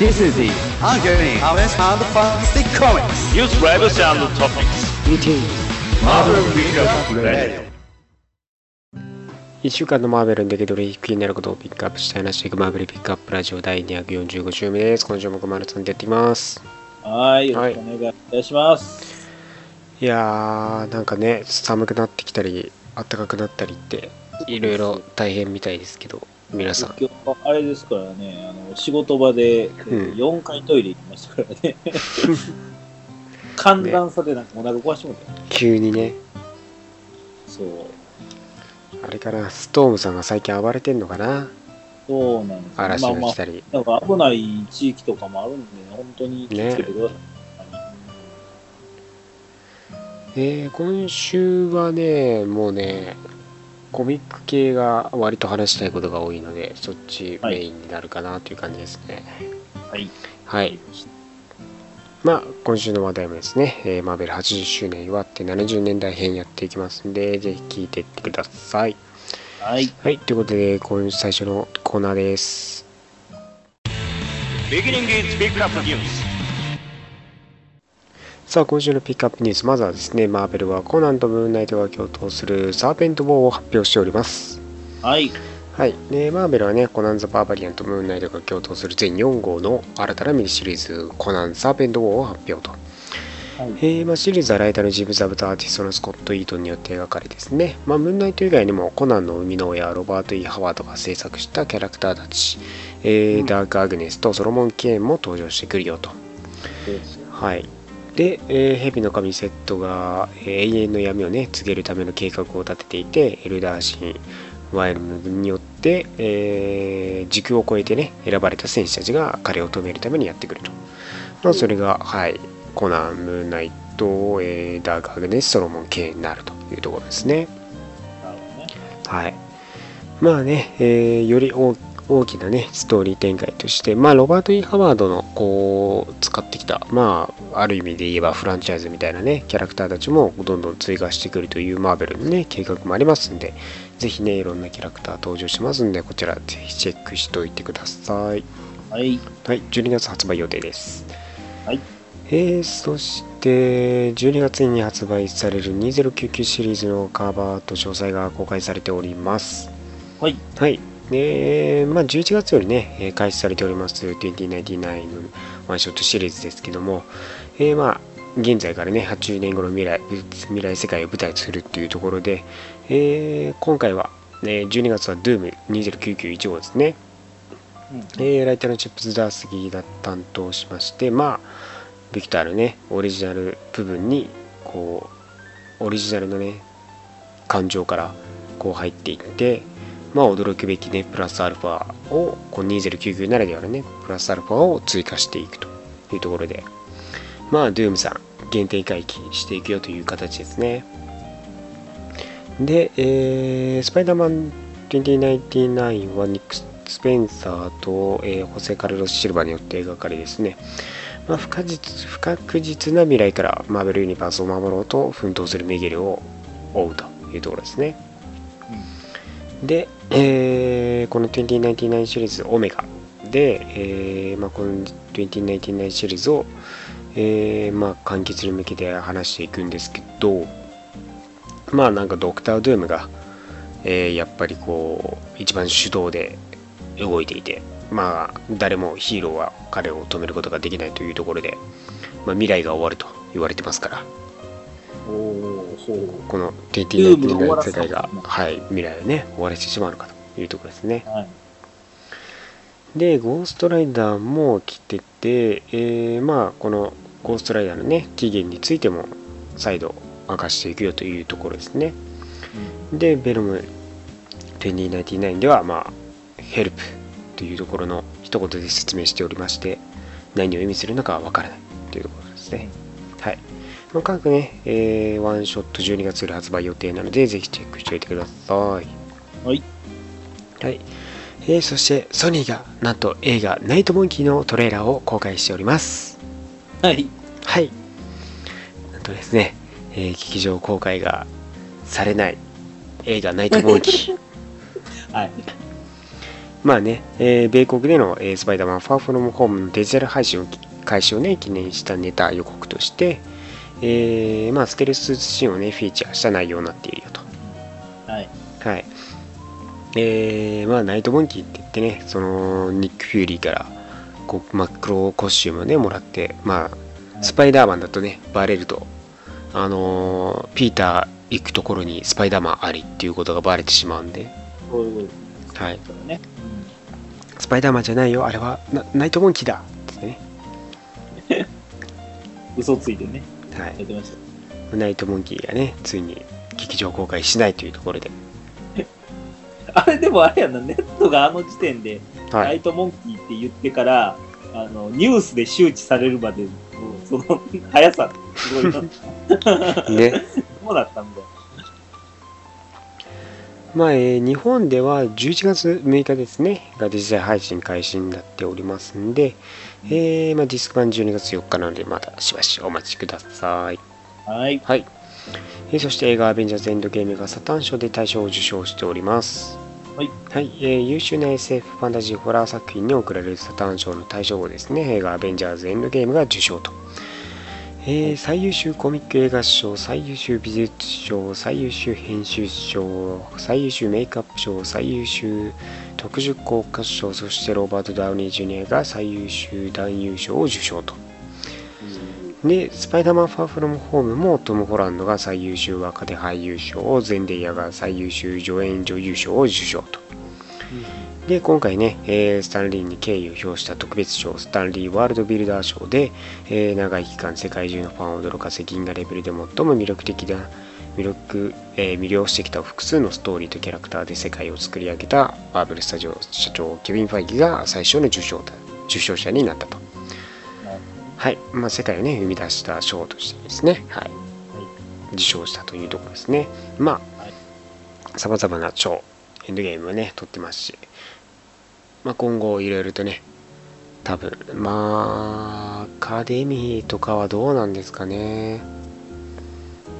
This is the ongoing Harvest and Fantastic Comics News Rivals and Topics meeting Marvel Pickup Radio 1週間のマーベルの出来取り気になることをピックアップしたいなしていくマーベルピックアップラジオ第245週目です。今週も熊丸さんでやっていきます。はい、よろはいしくお願いいたします。いやー、なんかね、寒くなってきたり、暖かくなったりって、いろいろ大変みたいですけど、皆さん。今日あれですからね、あの仕事場でん4回トイレ行きましたからね。寒暖差でなんかお腹壊してもたよ。急にね、そう。あれかな、ストームさんが最近暴れてんのかな？そうなんですよ嵐まあまあが来たり。なんか危ない地域とかもあるんでね、本当に気をつけてください。えー今週はね、もうね、コミック系が割と話したいことが多いので、そっちメインになるかなという感じですね。はい。はい。まあ、今週の話題もですね、えーマーベル80周年祝って70年代編やっていきますんで、ぜひ聞いていってください。はい。はい、ということで、今週最初のコーナーです。Beginning is Pickup News さあ、今週のピックアップニュース、まずはですね、マーベルはコナンとムーンナイトが共闘するサーペント・ウォーを発表しております。はい。はい、でマーベルはね、コナン・ザ・バーバリアンとムーンナイトが共闘する全4号の新たなミニシリーズ、コナン・サーペント・ウォーを発表と。はい。えーまあ、シリーズはライターのジム・ザブとアーティストのスコット・イートンによって描かれですね、まあ、ムーンナイト以外にもコナンの生みの親ロバート・イー・ハワードが制作したキャラクターたち、えーうんダーク・アグネスとソロモン・ケーンも登場してくるよと。はいで、えー蛇の神セットが、えー永遠の闇をね告げるための計画を立てていてエルダーシンワイルドによって、えー時空を超えてね選ばれた戦士たちが彼を止めるためにやってくると、まあ、それが、はい、コナンムーンナイト、えーダークアグネスソロモン系になるというところですね。はい。まあね、えーより大大きなねストーリー展開としてまあロバート・イー・ハワードのこう使ってきたまあある意味で言えばフランチャイズみたいなねキャラクターたちもどんどん追加してくるというマーベルのね計画もありますんでぜひねいろんなキャラクター登場しますんでこちらぜひチェックしておいてくださいはい。はい12月発売予定ですはい。えー、そして12月に発売される2099シリーズのカバーと詳細が公開されておりますはい。はい。で、まあ、11月よりね、えー開始されております2099のワンショットシリーズですけども、えーまあ、現在からね、80年後の未来、未来世界を舞台とするっていうところで、えー今回は、ね、12月は Doom20991 号ですね。うんえーライターのチップス・ダースギーが担当しまして、まあ、ビクターのね、オリジナル部分に、こう、オリジナルのね、感情からこう入っていって、まあ、驚くべきね、プラスアルファを、こう2099ならではのね、プラスアルファを追加していくというところで、まあ、ドゥームさん、限定回帰していくよという形ですね。で、えースパイダーマン2099はニック・スペンサーと、えーホセ・カルロス・シルバーによって描かれですね、まあ、不確実不確実な未来からマーベル・ユニバースを守ろうと奮闘するミゲルを追うというところですね。で、えーこの2099シリーズオメガで、えーまあ、この2099シリーズを、えーまあ、完結に向けて話していくんですけどまあなんかドクター・ドゥームが、えーやっぱりこう一番主導で動いていてまあ誰もヒーローは彼を止めることができないというところで、まあ、未来が終わると言われてますから。おお、このドゥームを終わ2099らせた世界が、はい、未来をね終わらせてしまうのかというところですね。はい。でゴーストライダーも来てて、えーまあこのゴーストライダーのね起源についても再度明かしていくよというところですね。でヴェノム2099ではまあヘルプというところの一言で説明しておりまして何を意味するのかはわからないというところですね。はいまあ各ね、えーワンショット12月より発売予定なのでぜひチェックしておいてくださいはい。はい。えーそして、ソニーが、なんと映画、ナイトモンキーのトレーラーを公開しております。はい。はい。なんとですね、えー劇場公開がされない映画、ナイトモンキー。はい。まあね、えー米国での、えースパイダーマンファーフロムホームのデジタル配信を開始をね、記念したネタ予告として、えーまあ、ステルスシーンをね、フィーチャーした内容になっているよと。はい。はい。えー、まあ、ナイトモンキーって言ってね、その、ニック・フューリーから、こう、真っ黒コスチュームをね、もらって、まあ、スパイダーマンだとね、バレると、あのーピーター行くところにスパイダーマンありっていうことがバレてしまうんで、はい。ね。スパイダーマンじゃないよ、あれはナナイトモンキーだってね、嘘ついてね、はいや。ってました。ナイトモンキーがね、ついに劇場公開しないというところで、あれでもあれやな、ネットがあの時点で、はい。ナイトモンキーって言ってから、あの、ニュースで周知されるまでの、その、速さ、すごいな。ね。そうだったんだよ。まあ、えー日本では11月6日ですね、がデジタル配信開始になっておりますんで、えーまあ、ディスク版12月4日なので、またしばしお待ちください。はい。はい。えーそして映画アベンジャーズエンドゲームがサタン賞で大賞を受賞しております。はい。はい。えー優秀な SF ファンタジーホラー作品に贈られるサタン賞の大賞をですね、映画アベンジャーズエンドゲームが受賞と。えー最優秀コミック映画賞、最優秀美術賞、最優秀編集賞、最優秀メイクアップ賞、最優秀特殊効果賞、そしてロバート・ダウニー・ジュニアが最優秀男優賞を受賞と。で、スパイダーマンファーフロムホームもトム・ホランドが最優秀若手俳優賞、ゼンデイヤが最優秀助演女優賞を受賞と。で、今回ね、えースタンリーに敬意を表した特別賞、スタンリーワールドビルダー賞で、えー長い期間世界中のファンを驚かせ銀河レベルで最も魅力的な魅力、えー魅了してきた複数のストーリーとキャラクターで世界を作り上げたマーベルスタジオ社長ケビン・ファイギが最初の受賞だ受賞者になったと。はい。まあ、世界をね、生み出した賞としてですね、はい。受賞したというところですね。まあ、さまざまな賞、エンドゲームをね、取ってますし、まあ、今後いろいろとね、多分、まあ、アカデミーとかはどうなんですかね。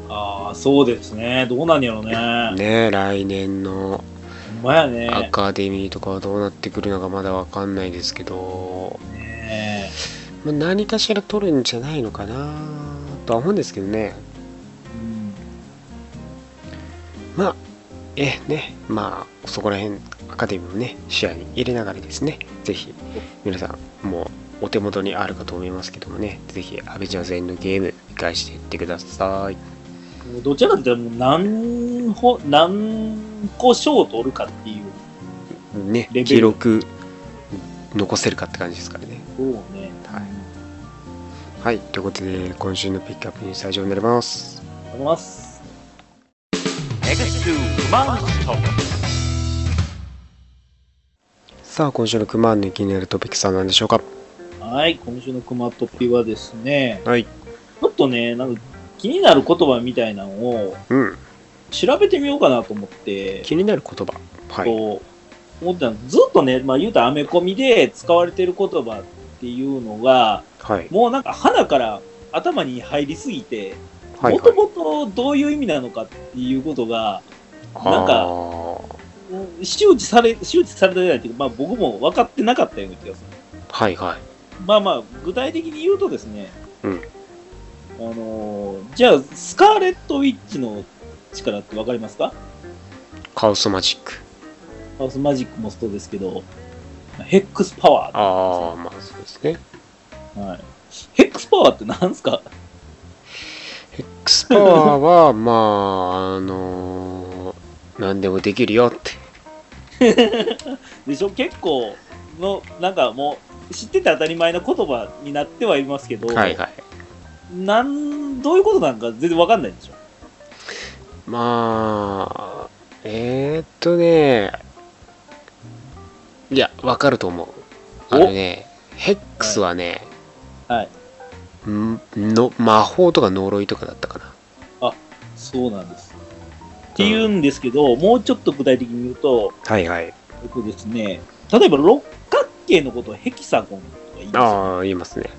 ああ、そうですね。どうなんやろうね。ね、来年のほんまやね。アカデミーとかはどうなってくるのかまだわかんないですけど、ねまあ、何かしら取るんじゃないのかなとは思うんですけどね。うんまあ、えね、まあ、そこら辺、アカデミーもね、視野に入れながらですね、ぜひ、皆さん、もう、お手元にあるかと思いますけどもね、ぜひ、アベンジャーズエンドゲーム、見返していってください。どちらかというと、もう何ほ、何個賞を取るかっていう。ねレベ、ル記録、残せるかって感じですからね。そうね。はいはい、ということで、今週のピックアップにスタジオになります。あります。X2 Monster Topics さあ、今週のクマの気になるトピックスは何でしょうか？はい、今週のクマトピはですね、はい。ちょっとね、なんか気になる言葉みたいなのをうん、調べてみようかなと思って、気になる言葉。はい。と思ってたのずっとね、まあ言うたらアメコミで使われてる言葉っていうのが、はい。もうなんか鼻から頭に入りすぎて、はい。もともとどういう意味なのかっていうことが、なんか周知され、周知されてないっていうか、まあ僕も分かってなかったような気がする。ーはいはい。まあまあ、具体的に言うとですね、うんあのーじゃあ、スカーレット・ウィッチの力って分かりますか？カオスマジック。ハウスマジックもそうですけど、ヘックスパワー。ああ、まあそうですね。はい、ヘックスパワーって何すか？ヘックスパワーは、まあ、あのー、何でもできるよって。でしょ？結構の、なんかもう、知ってて当たり前な言葉になってはいますけど、はいはい。なんどういうことなんか全然分かんないでしょ？まあ、えー、っとね、いや、わかると思う。あのね、ヘックスはね、はい。んの魔法とか呪いとかだったかな。そうなんです。っていうんですけど、もうちょっと具体的に言うと、はいはい。えっとですね、例えば六角形のことをヘキサゴンとか言いますよああ、言いますね。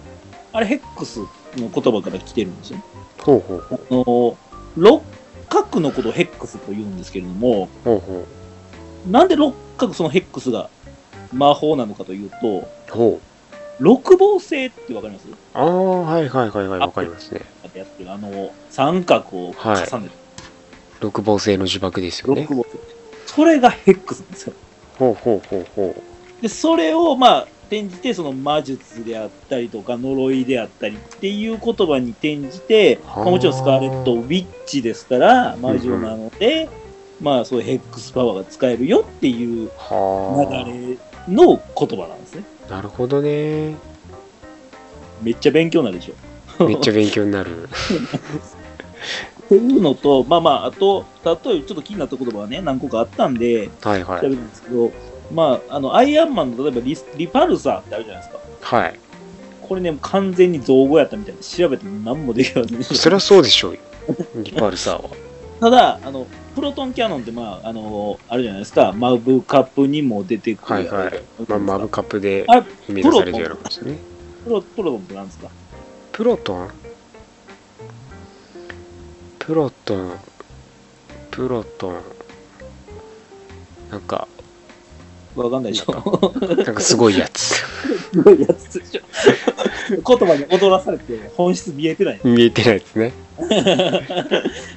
あれヘックスの言葉から来てるんですよ。ほうほうあの六角のことをヘックスと言うんですけれども、ほうほなんで六角そのヘックスが魔法なのかというと、ほう。六芒星ってわかります？ああ、はいはいはいはい、わかりますね。やってるあの、三角を重ねて、六芒星の呪縛ですよね六。芒星。それがヘックスなんですよ。ほうほうほうほで、それを、まあ、転じて、その魔術であったりとか、呪いであったりっていう言葉に転じて、まあもちろんスカーレット・ウィッチですから、魔女なので、まあ、そういうヘックスパワーが使えるよっていう流れの言葉なんですね。あ。なるほどね。めっちゃ勉強になるでしょ。めっちゃ勉強になる。っていうのと、まあまあ、あと、例えばちょっと気になった言葉はね、何個かあったんで、はいはい。調べるんですけど、まあ、あの、アイアンマンの例えばリスリパルサーってあるじゃないですか。はい。これね、完全に造語やったみたいで、調べても何もできませんでしたそりゃそうでしょうよ。リパルサーは。ただ、あの、プロトンキャノンって、まあ、あの、あるじゃないですか、マブカップにも出てくる。はいはい。まあ、マブカップであ生み出されてるやろうですね。プロプロトンって何ですか？プロトン？プロトンプロトンなんか、わかんないでしょ。なんかすごいやつ。すごいやつでしょ。言葉に踊らされて本質見えてない。見えてないですね。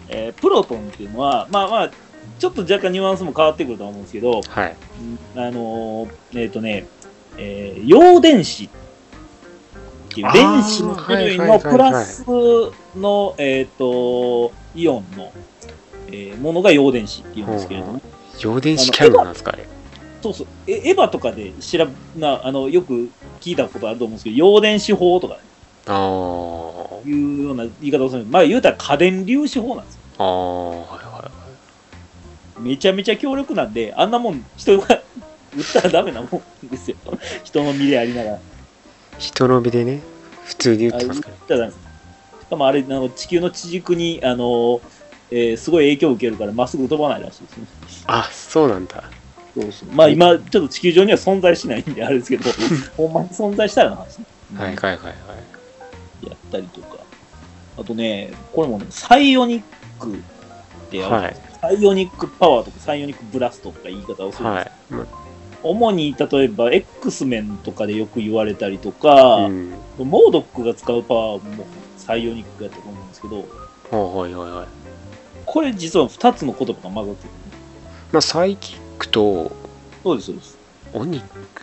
えープロトンっていうのは、まあまあ、ちょっと若干ニュアンスも変わってくると思うんですけど、はい。うんあのーえっ、とね、えー陽電子っ電子の種類のはいはいはいはいプラスの、えっ、と、イオンの、えーものが陽電子っていうんですけれども、陽電子キャノンなんですかあれ。そうそう、えエヴァとかで調べな、あの、よく聞いたことあると思うんですけど、陽電子法とかあー。いうような言い方をするまあ言うたら家電粒子法なんですよ。あー、はいはめちゃめちゃ強力なんで、あんなもん人が売ったらダメなもんですよ。人の身でありながら。い。人の身でね、普通にっってますから。たらしかもあれ、あの地球の地軸に、あの、えーすごい影響を受けるから、まっすぐ飛ばないらしいですね。あ、そうなんだ。そうそうまあ今、ちょっと地球上には存在しないんであれですけど、ほんまに存在したらの話ね。はいはいはいはい。やったりとか。あとね、これもね、サイオニックってやる、はいサイオニックパワーとかサイオニックブラストとか言い方をするんですはい。ま主に例えば X メンとかでよく言われたりとか、うん。モードックが使うパワーもサイオニックやったと思うんですけど、はいはいはい。これ実は2つの言葉が混ざってる。まあ、サイキックとそうです、そうです。オニック。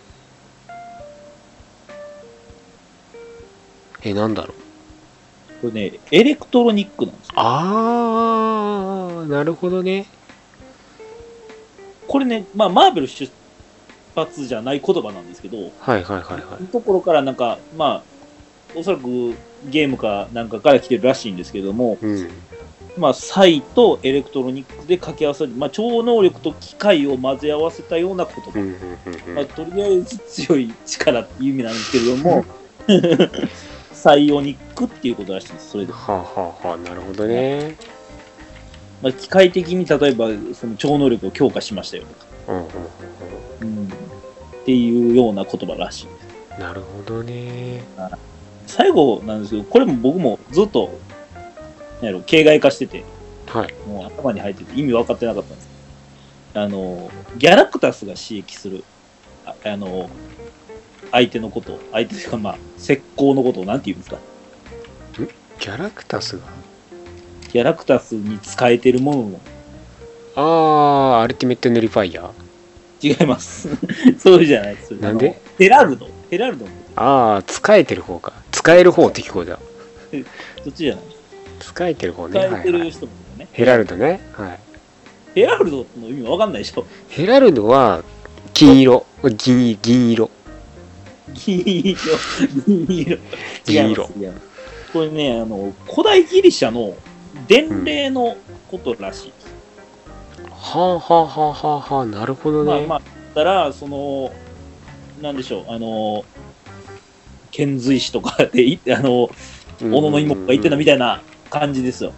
え、なんだろう。これね、エレクトロニックなんですよ。あー、なるほどね。これね、まあ、マーベル出発じゃない言葉なんですけど、はいはいはいはい。ところからなんか、まあ、おそらくゲームかなんかから来てるらしいんですけども、うん。まあ、サイとエレクトロニックで掛け合わせる、まあ、超能力と機械を混ぜ合わせたような言葉。うんうんうんうんまあ、とりあえず強い力っていう意味なんですけれども、サイオニックっていうことらしいです、それで。はあ、はあはあ、なるほどね。まあ、機械的に例えばその超能力を強化しましたよとか、うんうんうんうん、っていうような言葉らしいです。うん。なるほどね。最後なんですけど、これも僕もずっと、なんやろ、形骸化してて、はい。もう頭に入ってて意味分かってなかったんですあの、ギャラクタスが刺激する、ああの、相手のこと、相手というかまあ、石膏のことをなんて言うんですか？ギャラクタスが？ギャラクタスに使えてるもののあー、アルティメットヌリファイヤー。違います。そうじゃないです。なんで？ヘラルド。ヘラルドあー、使えてる方か。使える方って聞こえた。と。そっちじゃない。使えてる方ね。使えてるはいはい。人のことね。ヘラルドね。はい。ヘラルドの意味わかんないでしょ。ヘラルドは金色。銀銀色。銀色。銀色。銀色これね、あの、古代ギリシャの伝令のことらしいです。はあはあはあはあはあ、なるほどね。まあまあ、だから、その、なんでしょう、あの、遣隋使とかでい、あの、うん小野の妹が言ってたみたいな感じですよ。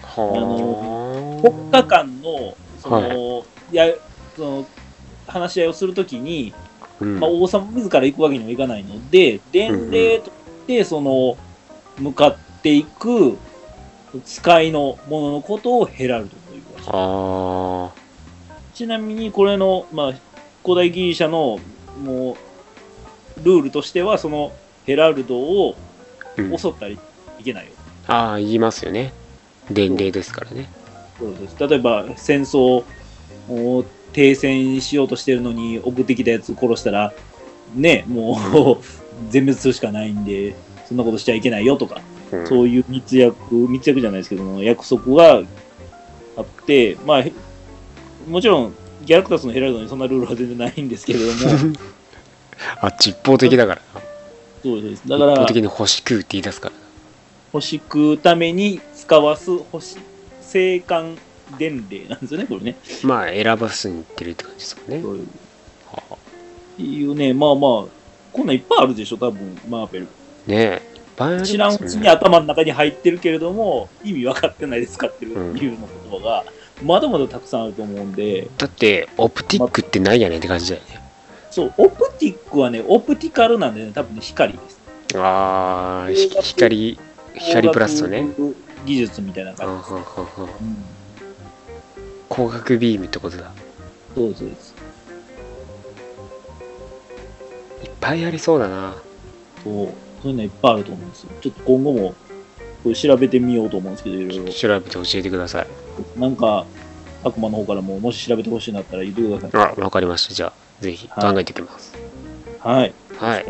はあ。国家間の、その、い、や、その、話し合いをするときに、うんまあ、王様自ら行くわけにもいかないので、伝令として、その、向かっていく使いのもののことをヘラルド。あちなみに、これの、まあ、古代ギリシャのもう、ルールとしては、そのヘラルドをうん。襲ったりいけないよ。ああ言いますよね。伝令ですからね。そうです。例えば、戦争を停戦しようとしてるのに、送ってきたやつ殺したら、ね、もう、全滅するしかないんで、そんなことしちゃいけないよとか、うん。そういう密約、密約じゃないですけども、約束があって、まあ、へもちろん、ギャラクタスのヘラルドにそんなルールは全然ないんですけれども、あっち一方的だから。なそうです。だから一方、的に星食うって言い出すから。星食うために使わす星、生還伝令なんですよね、これね。まあ選ばすにいってるって感じですもんね。はあ。っていうね、まあまあ、こんなんいっぱいあるでしょ、多分マーベル。ねえ知らんうちに頭の中に入ってるけれども、意味分かってないで使ってるっていうの言葉が、まだまだたくさんあると思うんで、だってオプティックってないやねんって感じだよね。そう、オプティックはね、オプティカルなんでね、多分ね、光です。ああひ光光プラスとね。光学技術みたいな感じ。光学ビームってことだ。そうそうです。いっぱいありそうだな。そう、そういうのいっぱいあると思うんですよ。ちょっと今後も、これ調べてみようと思うんですけど、いろいろ。調べて教えてくださいなんか、悪魔の方からも、もし調べてほしいんだったら言ってください。あわかりましたじゃあぜひ考えておきますはい。はい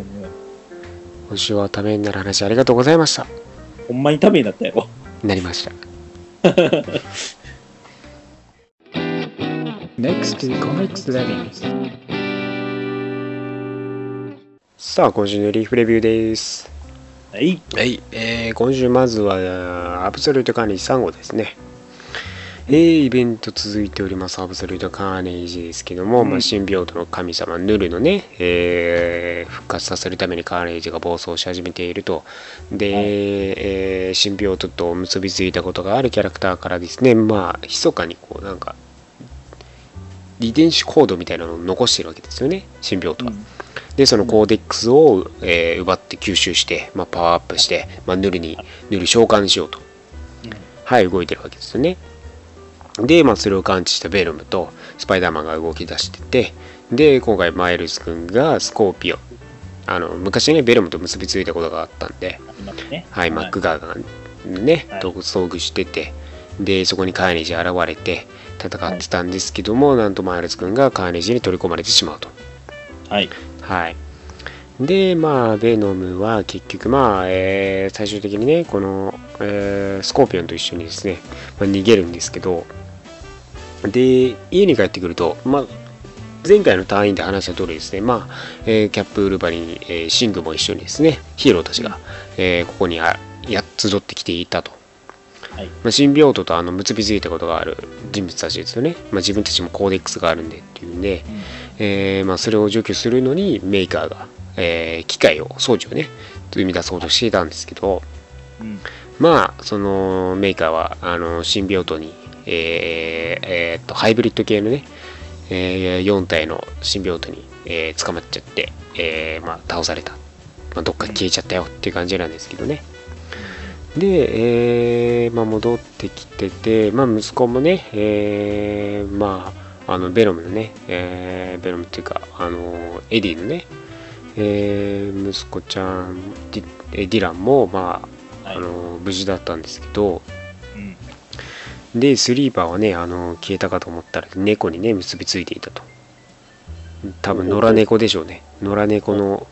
今週はためになる話ありがとうございましたほんまにためになったよ。なりました Next Comics Living. さあ今週のリーフレビューですはい。はい、えー今週まずはアブソルートカーネージ3号ですね。えーイベント続いておりますアブソルートカーネージですけども、うんまあ、新病棟の神様ヌルのね、えー復活させるためにカーネージが暴走し始めているとで、えーシンビオートと結びついたことがあるキャラクターからですねまあ密かにこうなんか遺伝子コードみたいなのを残してるわけですよねシンビオートは。でそのコーデックスを、えー奪って吸収して、まあ、パワーアップして、まあ、ヌルにヌル召喚しようと、うん。はい動いてるわけですよね。で、まあ、それを感知したヴェノムとスパイダーマンが動き出しててで今回マイルズ君がスコーピオンあの昔ねベルムと結びついたことがあったんで、ね。はい、マックガーがね、はい。と遭遇しててでそこにカーネージ現れて戦ってたんですけども、なんとマイルズ君がカーネージに取り込まれてしまうとはい。はい。で、まあ、ベノムは結局、まあ、えー最終的にね、この、えースコーピオンと一緒にですね、まあ、逃げるんですけど、で、家に帰ってくると、まあ、前回の隊員で話した通りですね、まあ、えーキャップウルバリン、えーシングも一緒にですね、ヒーローたちが、えーここにあや集ってきていたと。はいまあ、新病棟とあの結びついたことがある人物たちですよね。まあ、自分たちもコーデックスがあるんでっていうんで、えーまあ、それを除去するのにメーカーが、えー機械を装置をね生み出そうとしていたんですけどうん。まあそのメーカーはあの新病棟に、えーえーっとハイブリッド系のね、えー4体のシンビオートに、えー捕まっちゃって、えーまあ、倒された、まあ、どっか消えちゃったよっていう感じなんですけどねで、えーまあ、戻ってきてて、まあ、息子もね、えーまあ、あのヴェノムのね、えーヴェノムっていうか、あのエディのね、えー息子ちゃんディえディランも、まあはい。あの無事だったんですけどうん。でスリーパーはねあの消えたかと思ったら猫にね結びついていたと。多分野良猫でしょうね。野良猫の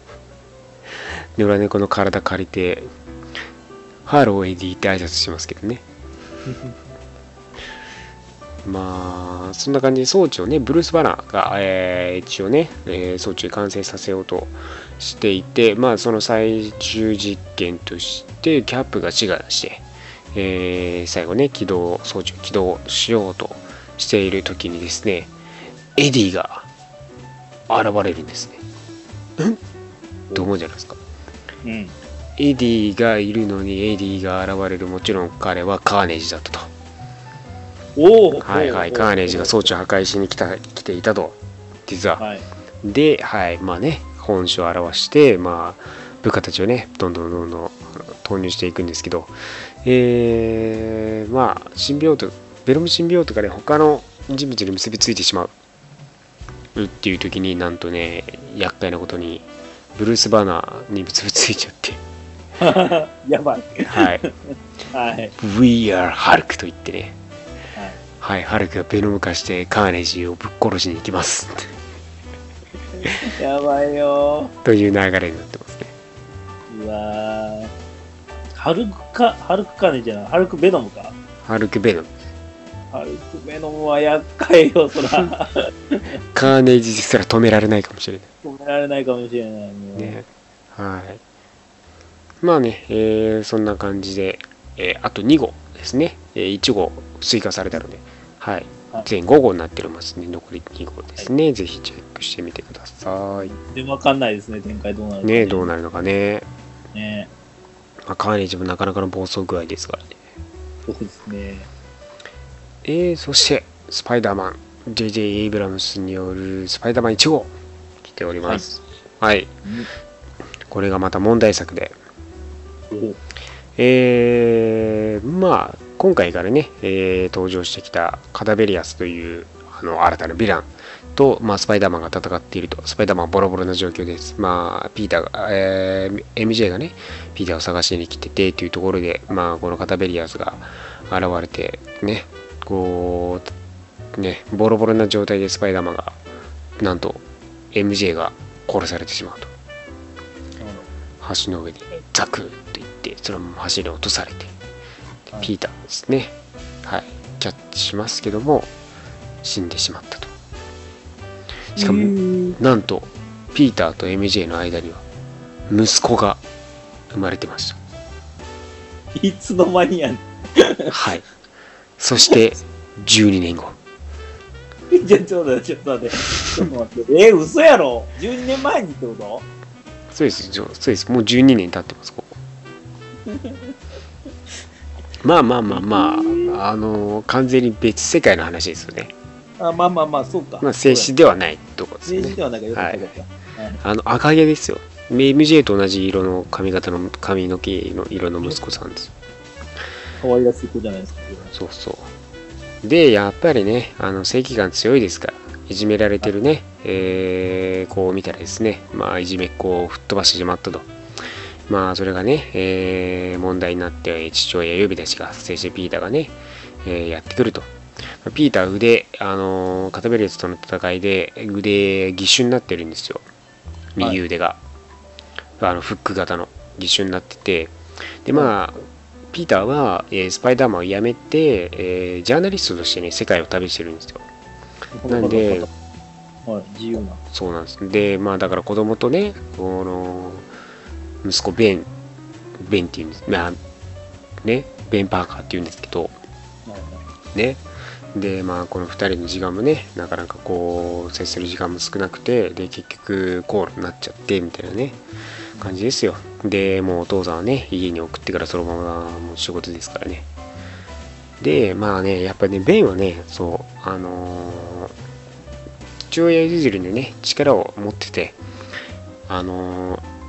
野良猫の体借りて Hello Eddie って挨拶しますけどね まあそんな感じで装置をねブルース・バナーが、えー一応ね、えー装置を完成させようとしていてまあその最終実験としてキャップが志願して、えー最後ね起動装置を起動しようとしている時にですねエディが現れるんですね。んと思うじゃないですか。うん。エディがいるのにエディが現れる。もちろん彼はカーネージだったとはいはいカーネージが装置を破壊しに来た来ていたと。実は。はい。ではいまあね本性を表してまあ部下たちをねどんどんどんどん投入していくんですけど。えー、まあ新病棟ベロム新病棟から他の人物に結びついてしまうるっていう時になんとね厄介なことにブルース・バナーにぶつぶついちゃって。やばい。はい。はい。We are Hulk と言ってねはい、ハルクがベノム化してカーネージをぶっ殺しに行きます やばいよという流れになってますねー。うわー。ハルクか、ハルクカネじゃない、ハルクベノムか。ハルクベノムハルクベノムは厄介よ、そら。カーネージすら止められないかもしれない止められないかもしれない。ねはいまあね、えーそんな感じで、えーあと2号ですね、えー1号追加されたのではい。はい。全5号になってますね残り2号ですね、ぜひチェックしてみてください。で、わかんないですね、展開どうなるかね。どうなるのかね、ね。まあ、カーネージもなかなかの暴走具合ですからね。そうですね。えー、そして、スパイダーマン、J.J. エイブラムスによるスパイダーマン1号、来ております。はい。これがまた問題作で、お。えー、まあ、今回からね、えー登場してきたカダベリアスというあの新たなヴィランと、まあ、スパイダーマンが戦っていると、スパイダーマンはボロボロな状況です。まあ、ピーターが、えー MJ がね、ピーターを探しに来ててというところで、まあ、このカダベリアスが現れて、ね、こう、ね、ボロボロな状態でスパイダーマンが、なんと、MJ が殺されてしまうと。橋の上でザクッと言ってそのまま橋に落とされてではい。ピーターですね。はい。キャッチしますけども死んでしまったと。しかもなんとピーターと MJ の間には息子が生まれてましいつの間にやん。たはい。そして12年後。じゃ、ちょっと待って、ちょっと待って。ちょっと待って。えー、嘘やろ ?12 年前にってこと？そうですそうです。もう12年経ってますここ まあまあまあまああの完全に別世界の話ですよね。あまあまあまあ、そうか。まあ静止ではないとこですよね。静止ではないからよかったよかった。はい。あの赤毛ですよ。MJ と同じ色の髪型の髪の毛の色の息子さんです可愛らしい子じゃないですか。そうそう。でやっぱりねあの正義感強いですから。いじめられてるね、えー、子を見たらですね。まあいじめっ子を吹っ飛ばしてしまったとまあそれがね、えー問題になって父親呼び出しが発生してピーターがね、えーやってくると。ピーター腕、あのーカタベリアスとの戦いで腕義手になってるんですよ。右腕が、あのフック型の義手になってて。でまあ、ピーターは、えースパイダーマンを辞めて、えージャーナリストとしてね世界を旅してるんですよ。なんではい、自由な。そうなんです。でまあだから子供とねこの息子ベンベンっていうんです。まあねベン・パーカーっていうんですけど。ね。でまあこの2人の時間もねなかなかこう接する時間も少なくてで結局コールになっちゃってみたいなね感じですよ。でもうお父さんはね家に送ってからそのままもう仕事ですからね。でまあねやっぱりねベンはねそうあのー父親譲りのね力を持っててあのー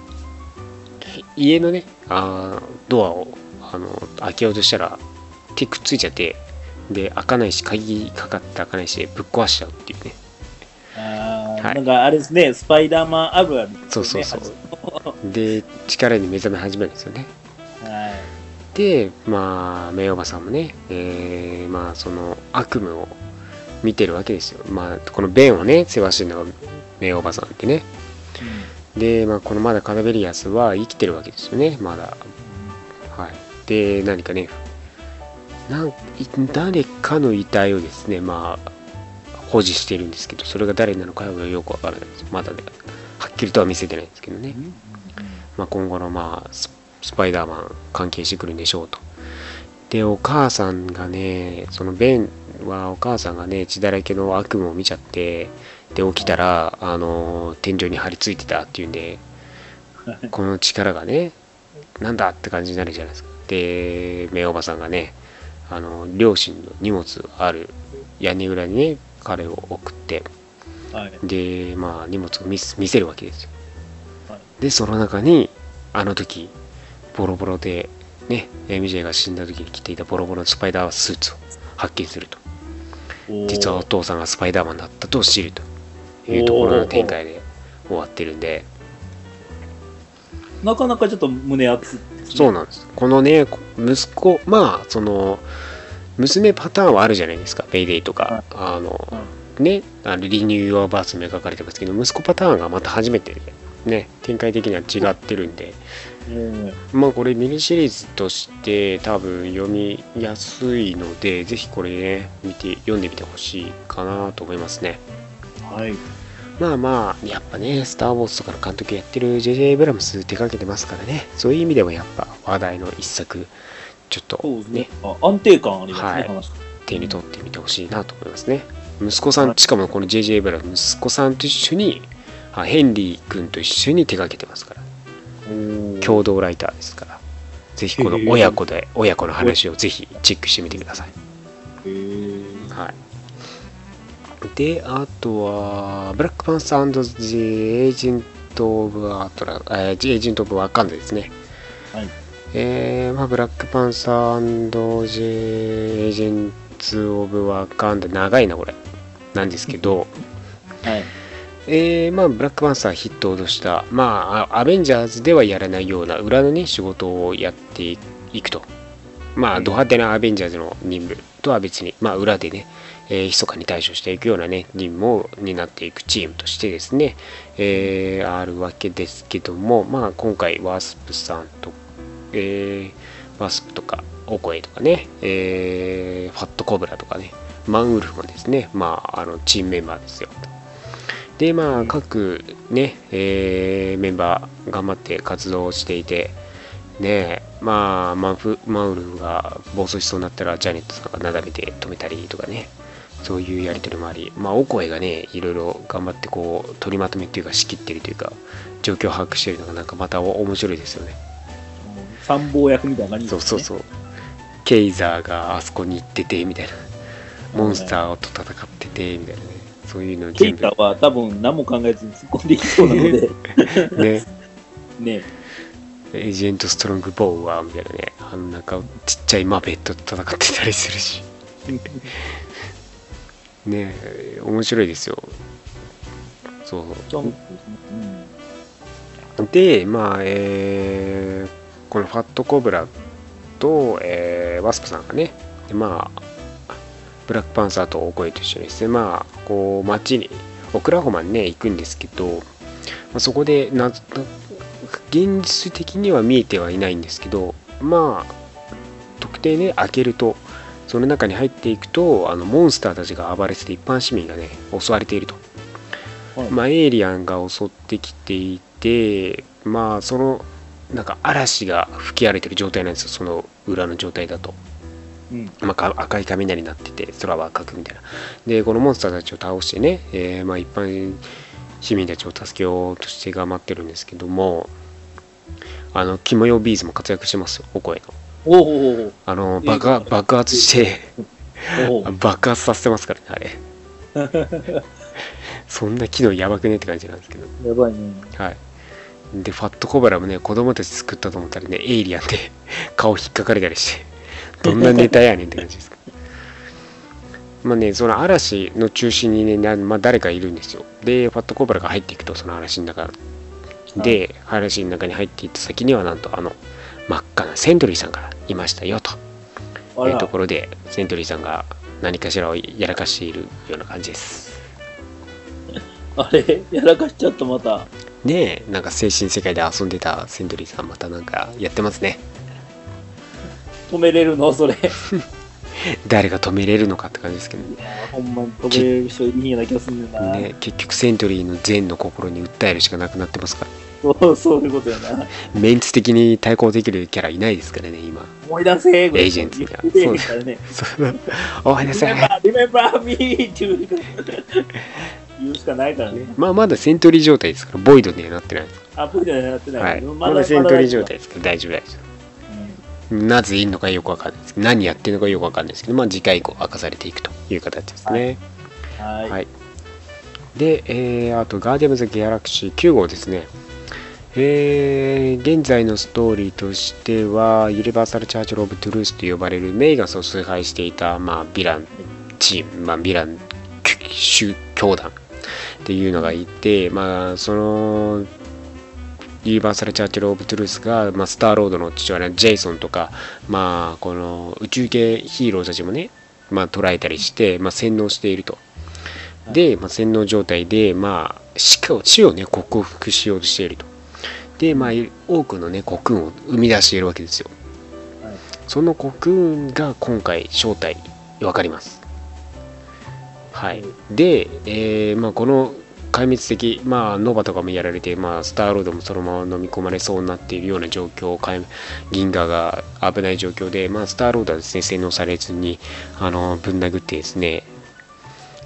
家のねあー。ドアをあの開けようとしたら手くっついちゃってで開かないし鍵かかって開かないしでぶっ壊しちゃうっていうね。あー。はい。なんかあれですね、スパイダーマンあるあるね。そうそうそう。で力に目覚め始めるんですよね。はい。でまあ名おばさんもね、えーまあその悪夢を見てるわけですよ。まあこのベンをね世話してるのが名おばさんってねで、まあ、このまだカダベリアスは生きてるわけですよねまだ。はい。で何かねなんい誰かの遺体をですねまあ保持してるんですけどそれが誰なのかはよくわからないです。まだねはっきりとは見せてないんですけどね、まあ、今後のまあススパイダーマン関係してくるんでしょうと。でお母さんがねそのベンはお母さんがね血だらけの悪夢を見ちゃってで起きたらあの天井に張り付いてたっていうんでこの力がねなんだって感じになるじゃないですか。で名おばさんがねあの両親の荷物がある屋根裏にね彼を送ってはい。でまあ荷物を見せ見せるわけですよ、はい。でその中にあの時ボロボロでね MJ が死んだ時に着ていたボロボロのスパイダースーツを発見すると。実はお父さんがスパイダーマンだったと知るというところの展開で終わってるんで、なかなかちょっと胸熱、そうなんです。このね、息子、まあ、その、娘パターンはあるじゃないですか、ペイデイとか、あの、ね、あのリニューアーバースも描かれてますけど、息子パターンがまた初めてで、ね、展開的には違ってるんで、うん。まあこれミニシリーズとして多分読みやすいので、ぜひこれね、見て、読んでみてほしいかなと思いますね。はい。まあまあ、やっぱね、スター・ウォーズとかの監督やってる J.J. エイブラムス手掛けてますからね、そういう意味でもやっぱ話題の一作、ちょっとねね、。あ安定感ありますね、はい話手に取ってみてほしいなと思いますね。息子さん、しかもこの J.J. エイブラムス、息子さんと一緒に、あヘンリー君と一緒に手掛けてますから、共同ライターですから、ぜひこの親子で、親子の話をぜひチェックしてみてください。はい。で、あとは、ブラックパンサージ・エージェント・オブ・アトラ、えー、ジエージェント・オブ・ワカンダですね。はい。えー、まあ、ブラックパンサージ・エージェンツ・オブ・ワカンダ、長いな、これ。なんですけど、はい。えーまあ、ブラックパンサー筆頭とした、まあ、アベンジャーズではやらないような裏のね、仕事をやっていくと。まあ、ド派手なアベンジャーズの任務とは別に、まあ、裏でね、えー、密かに対処していくようなね、任務を担っていくチームとしてですね、えーあるわけですけども、まあ、今回、ワースプさんと、えーワースプとか、オコエとかね、えーファットコブラとかね、マンウルフもですね、まあ、あのチームメンバーですよ。で、まあ、各ね、えーメンバー頑張って活動していて、ねまあ、マンフマンウルフが暴走しそうになったら、ジャネットさんがなだめて止めたりとかね、そういうやり取りもあり、まあ、オコエがね、いろいろ頑張ってこう、取りまとめっていうか、仕切ってるというか、状況を把握してるのが、なんかまた面白いですよね。参謀役みたいな感じね。そうそうそう。ケイザーがあそこに行ってて、みたいな。モンスターと戦ってて、みたいなね。そういうの全部ケイタは多分何も考えずに突っ込んでいきそうなので、ね。ね。エージェントストロングボウはみたいなねあのなんかちっちゃいマペットと戦ってたりするし ね面白いですよ。そう。そうでまあえーこのファットコブラと、えーワスプさんがねでまあブラックパンサーとお声と一緒にですねまあこう街にオクラホマにね行くんですけど、まあ、そこでな現実的には見えてはいないんですけどまあ特定ね開けるとその中に入っていくとあのモンスターたちが暴れてて一般市民がね襲われていると、はい。まあ、エイリアンが襲ってきていてまあそのなんか嵐が吹き荒れてる状態なんですよ。その裏の状態だと、うん。まあか、赤い雷になってて空は赤くみたいな。でこのモンスターたちを倒してね、えーまあ、一般市民たちを助けようとして頑張ってるんですけどもあのキモヨビーズも活躍してますよお声のおあの爆発爆発して 爆発させてますからねあれ。そんな機能やばくねって感じなんですけど。やばいね。はい。でファットコブラもね子供たち作ったと思ったらねエイリアンで 顔引っかかれたりしてどんなネタやねんって感じですか。まあねその嵐の中心にね、なまあ、誰かいるんですよ。でファットコブラが入っていくとその嵐の中。で、嵐の中に入っていった先にはなんとあの真っ赤なセントリーさんがいましたよと。いうと、ころでセントリーさんが何かしらをやらかしているような感じです。あれ、やらかしちゃった、また。ねえなんか精神世界で遊んでたセントリーさんまたなんかやってますね。止めれるの？それ。い 誰が止めれるのかって感じですけど。やーほんまに止めれる人いいような気がするんだよな。ね結局セントリーの善の心に訴えるしかなくなってますからそう そういうことやな。メンツ的に対抗できるキャラいないですからね今思い出せエージェントが言ってへんからね。そうおいなさい Remember, remember me! っていう言うしかないからね。まあまだセントリー状態ですからボイドにはなってないですアップじゃなってない。はいまだセントリー状態ですけど大丈夫大丈夫なぜいいのかよくわかんないです何やってるのかよくわかんないですけどまあ次回以降明かされていくという形ですねうんはい。はい。で、えーあと、ガーディアンズ・ギャラクシー9号ですね。えー現在のストーリーとしては、ユニバーサル・チャーチ・オブ・トゥルースと呼ばれるメイガスを崇拝していた、まあ、ヴィランチーム、まあ、ヴィラン宗教団っていうのがいて、まあ、そのユニバーサル・チャーチル・オブ・トゥルースが、まあ、スターロードの父親のジェイソンとか、まあ、この宇宙系ヒーローたちもね、まあ、捉えたりして、まあ、洗脳していると。で、まあ、洗脳状態で、まあ、死をね克服しようとしていると。で、まあ、多くのねコクーンを生み出しているわけですよ。はいそのコクーンが今回正体分かります。はい、で、えーまあ、この壊滅的、まあ、ノバとかもやられて、まあ、スターロードもそのまま飲み込まれそうになっているような状況、壊銀河が危ない状況で、まあ、スターロードはですね洗脳されずにあのぶん殴ってですね、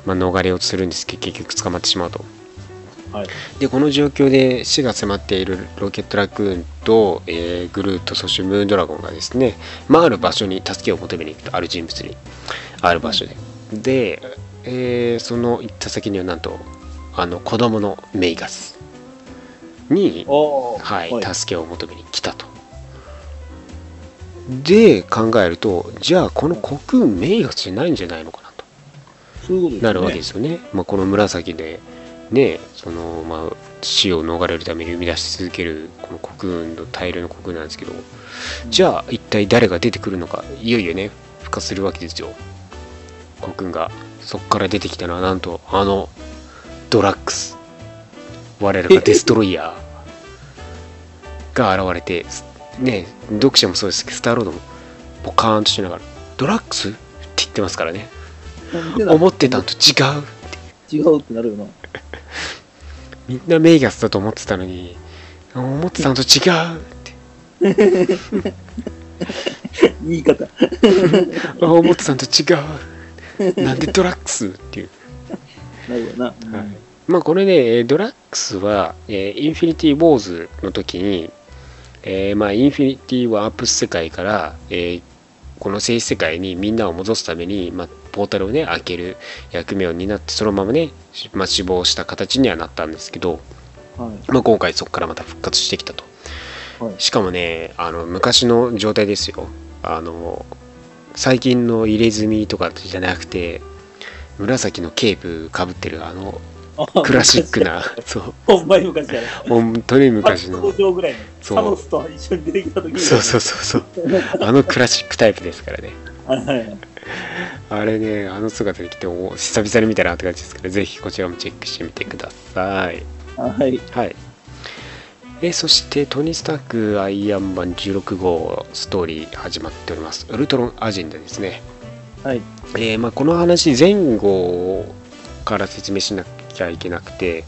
まあ、逃れようとするんですけど結局捕まってしまうと。はい。でこの状況で死が迫っているロケットラクーンと、えーグルートそしてムーンドラゴンがですね、まあ、ある場所に助けを求めに行くとある人物に。ある場所で、で、えーその行った先にはなんとあの子供のメイガスに、おー。はい助けを求めに来たと。で考えるとじゃあこのコクーンメイガスじゃないんじゃないのかなと。ね。なるわけですよね。まあ、この紫で、ね、その、まあ、死を逃れるために生み出し続ける、この国運の大量の国運なんですけど、じゃあ、一体誰が出てくるのか、いよいよね、孵化するわけですよ。国運が。そこから出てきたのは、なんと、あの、ドラッグス。我らがデストロイヤーが現れて、ね、読者もそうですけど、スターロードもポカーンとしながら、ドラッグス？って言ってますからね。思ってたのと違う違うってなるよな。みんなメイガスだと思ってたのに思ってたのと違うって言い方。あ思ってたのと違うなんでドラッグスっていうなるよな。はいまあこれねえードラッグスは、えーインフィニティ・ウォーズの時に、えーまあインフィニティ・ワープス世界から、えーこの静止世界にみんなを戻すために、まあ、ポータルをね開ける役目を担ってそのままね、しまあ、死亡した形にはなったんですけど、はい。まあ、今回そこからまた復活してきたと、はいしかもねあの昔の状態ですよあの最近の入れ墨とかじゃなくて紫のケープかぶってるあのクラシックな そうほんまに昔やね。本当に昔の登場ぐらいの。そうサノスと一緒に出てきた時に。そうそうそうそうあのクラシックタイプですからね。あれねあの姿で来てお久々に見たなって感じですからぜひこちらもチェックしてみてくださいはい。はい。えそして、トニー・スタークアイアンマン16号ストーリー始まっております。ウルトロンアジェンダですね。はい。えーまあ、この話前後から説明しなきゃいけなくて、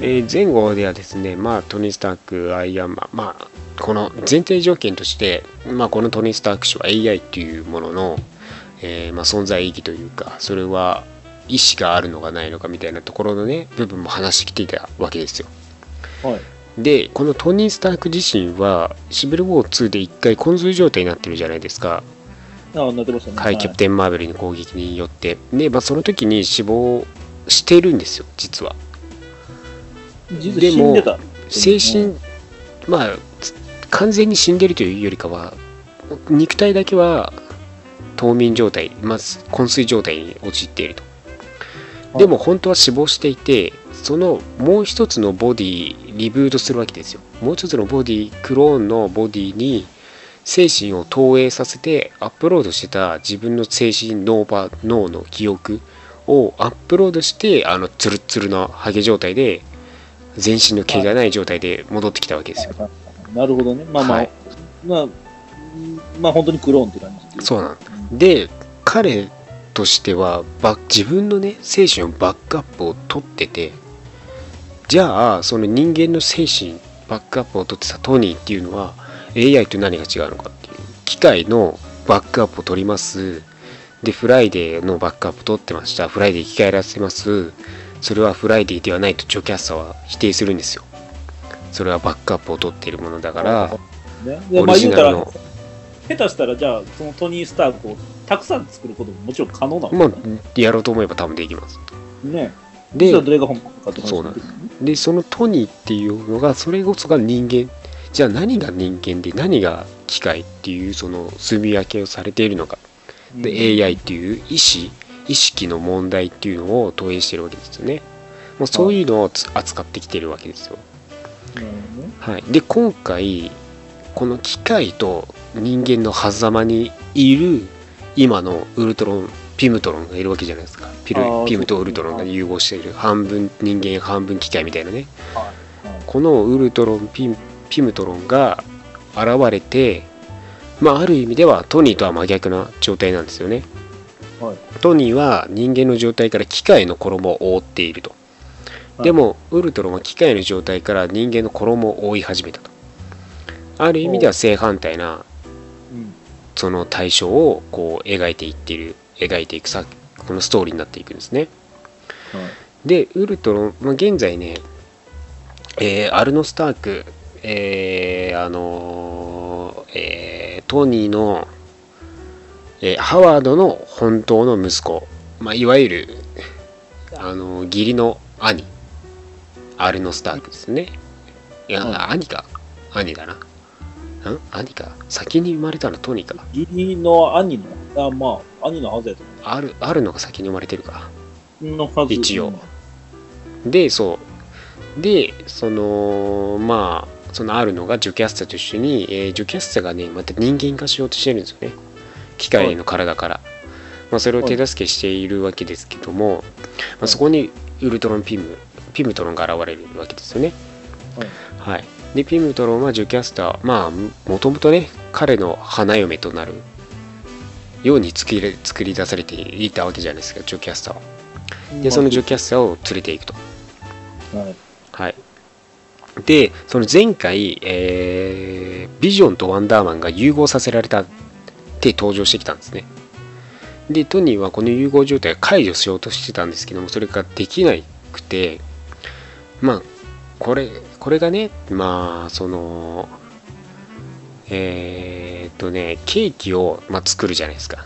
えー前後ではですね、まあ、トニー・スタークアイアンマン、まあ、この前提条件として、まあ、このトニー・スターク氏は AI っていうものの、えーまあ、存在意義というか、それは意思があるのかないのかみたいなところのね、部分も話してきていたわけですよ。はい。で、このトニー・スターク自身は、シビル・ウォー2で一回昏睡状態になってるじゃないですか。ああ、なってましたね。はい、キャプテン・マーベルの攻撃によって。で、まあ、その時に死亡してるんですよ、実は。実でも。精神、まあ、つ完全に死んでるというよりかは、肉体だけは冬眠状態、まず昏睡状態に陥っていると。でも本当は死亡していて、そのもう一つのボディ、リブートするわけですよ。もう一つのボディ、クローンのボディに精神を投影させてアップロードしてた自分の精神脳波脳の記憶をアップロードしてあのツルッツルのハゲ状態で全身の毛がない状態で戻ってきたわけですよ。なるほどね。まあまあ、はいまあ、まあ本当にクローンって感じ。そうなんで彼としてはバ自分のね精神をバックアップを取っててじゃあその人間の精神バックアップを取ってたトニーっていうのは AI と何が違うのかっていう機械のバックアップを取りますでフライデーのバックアップ取ってました。フライデー生き返らせます。それはフライデーではないとジョキャスターは否定するんですよ。それはバックアップを取っているものだからね。まあ言うたら下手したらじゃあ、そのトニー・スタークをたくさん作ることももちろん可能なのかまな。あやろうと思えば多分できます。ね。でどれが本物かって話そうなんでそのトニーっていうのがそれこそが人間。じゃあ何が人間で何が機械っていうその住み分けをされているのかで AI っていう意思意識の問題っていうのを投影してるわけですよね。もうそういうのをつ扱ってきてるわけですよ。はい、で今回この機械と人間の狭間にいる今のウルトロンピムトロンがいるわけじゃないですか。ピルピムとウルトロンが融合している。半分人間半分機械みたいなね。このウルトロンピムトロンが現れてまあある意味ではトニーとは真逆な状態なんですよね。はい。トニーは人間の状態から機械の衣を覆っていると。はい。でもウルトロンは機械の状態から人間の衣を覆い始めたと。ある意味では正反対なうん。その対象をこう描いていっている描いていくさこのストーリーになっていくんですね。はい。でウルトロン、まあ、現在ね、えーアルノ・スターク、えーあのーえートニーの、えーハワードの本当の息子、まあ、いわゆる、あのー義理の兄アルノ・スタークですね。いや、はい兄か兄だな。ん？兄か？先に生まれたのトニーか。義理の兄の、あまあ、兄のはずやとあるあるのが先に生まれてるか。のはず。一応。でそう。でそのまあそのあるのがジョキャスタと一緒に、えージョキャスタがねまた人間化しようとしてるんですよね。機械の体から、まあ、それを手助けしているわけですけども、まあ、そこにウルトロンピムピムトロンが現れるわけですよね。はい、でピムトロンはジョキャスタまあもともとね彼の花嫁となるように作り作り出されていたわけじゃないですかジョキャスタはでそのジョキャスタを連れていくと。はい。はい。で、その前回、えービジョンとワンダーマンが融合させられたって登場してきたんですね。で、トニーはこの融合状態を解除しようとしてたんですけども、それができなくて、まあ、これ、これがね、まあ、その、えーっとね、ケーキを、まあ、作るじゃないですか。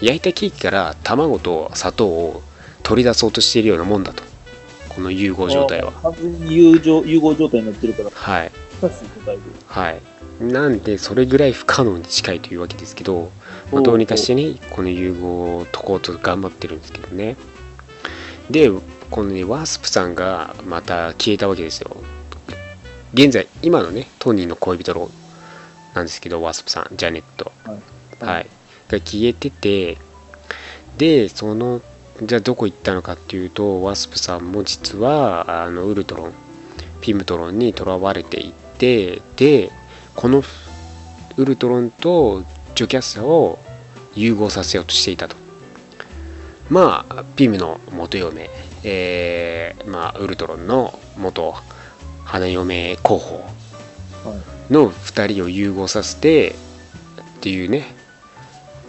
焼いたケーキから卵と砂糖を取り出そうとしているようなもんだと。この融合状態は。あ完全に融合融合状態になってるから、はい。はい。なんで、それぐらい不可能に近いというわけですけど、まあ、どうにかしてね、この融合を解こうと頑張ってるんですけどね。で、このね、ワースプさんがまた消えたわけですよ。現在、今のね、トニーの恋人のなんですけど、ワースプさん、ジャネット。はいはい。が消えてて、で、その、じゃあどこ行ったのかっていうと、ワスプさんも実は、あの、ウルトロン、ピムトロンにとらわれていて、で、このウルトロンとジョキャスタを融合させようとしていたと。まあ、ピムの元嫁、えー、まあ、ウルトロンの元花嫁候補はい。の2人を融合させてっていうね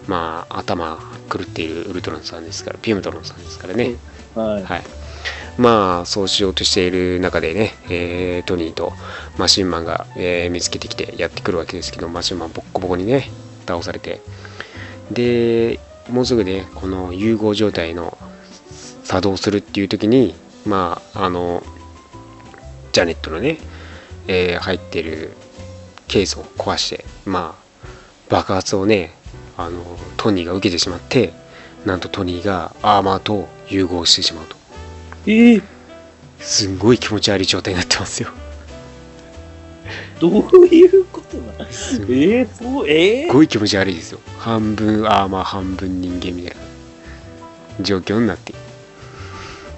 まあ頭狂っているウルトロンさんですからピムトロンさんですからね、はい。はい。まあそうしようとしている中でね、えートニーとマシンマンが、えー見つけてきてやってくるわけですけどマシンマンボッコボコにね倒されて。でもうすぐねこの融合状態の作動するっていう時にまああのジャネットのね、えー入ってるケースを壊してまあ爆発をねあのトニーが受けてしまってなんとトニーがアーマーと融合してしまうと。えー、すんごい気持ち悪い状態になってますよ。どういうことなのすっえー、そう、えー、ごい気持ち悪いですよ。半分アーマー半分人間みたいな。状況になって。いる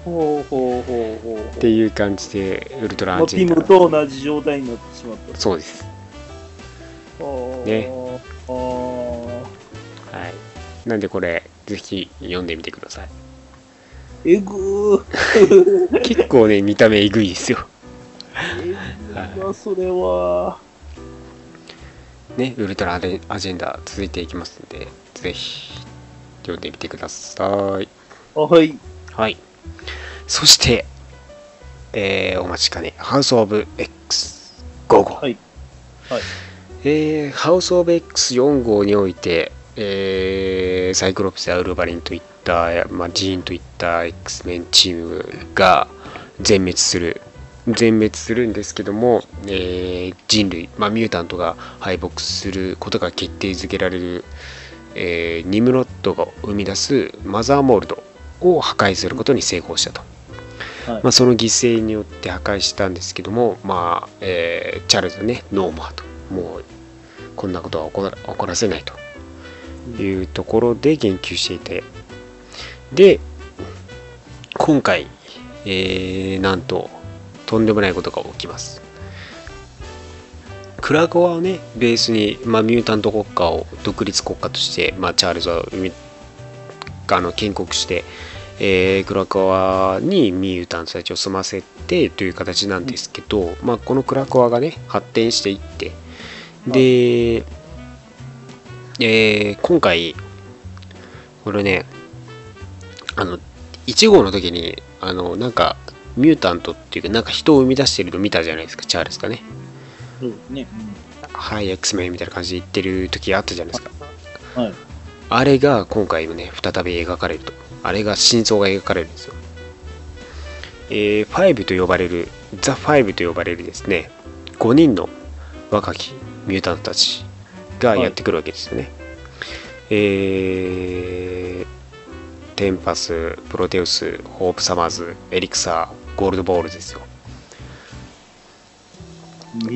ほうほうほうほう。っていう感じでウルトラアジェンダムと同じ状態になってしまった。そうです。ねね。あーはいなんでこれぜひ読んでみてくださいえぐー。結構ね見た目えぐいですよえぐいな、それは。ねウルトラアジェンダ続いていきますんでぜひ読んでみてくださいあはい。はいそしてえーお待ちかねハウス・オブ・ X5 号はい。はい。えーハウス・オブ・ X4 号において、えーサイクロプスやウルヴァリンといった、まあ、ジーンといった X メンチームが全滅する全滅するんですけども、えー人類、まあ、ミュータントが敗北することが決定づけられる、えーニムロッドが生み出すマザーモールドを破壊することに成功したと。はい。まあ、その犠牲によって破壊したんですけども、まあえーチャールズはね No more ともうこんなことは起こら起こらせないというところで言及していて。で今回、えーなんととんでもないことが起きます。クラコワをねベースに、まあ、ミュータント国家を独立国家として、まあ、チャールズは生みあの建国して、えークラコワにミュータントたちを住ませてという形なんですけど、まあ、このクラコワがね発展していってで、えー今回これねあの1号の時にあのなんかミュータントっていうかなんか人を生み出してるの見たじゃないですかチャールズがね。そうですね。はい X メンみたいな感じで言ってる時あったじゃないですか。うんはい。あれが今回もね再び描かれると。あれが真相が描かれるんですよ。えー、5と呼ばれるザ・5と呼ばれるですね5人の若きミュータントたちがやってくるわけですよね、えー、テンパスプロテウスホープサマーズエリクサーゴールドボールですよ。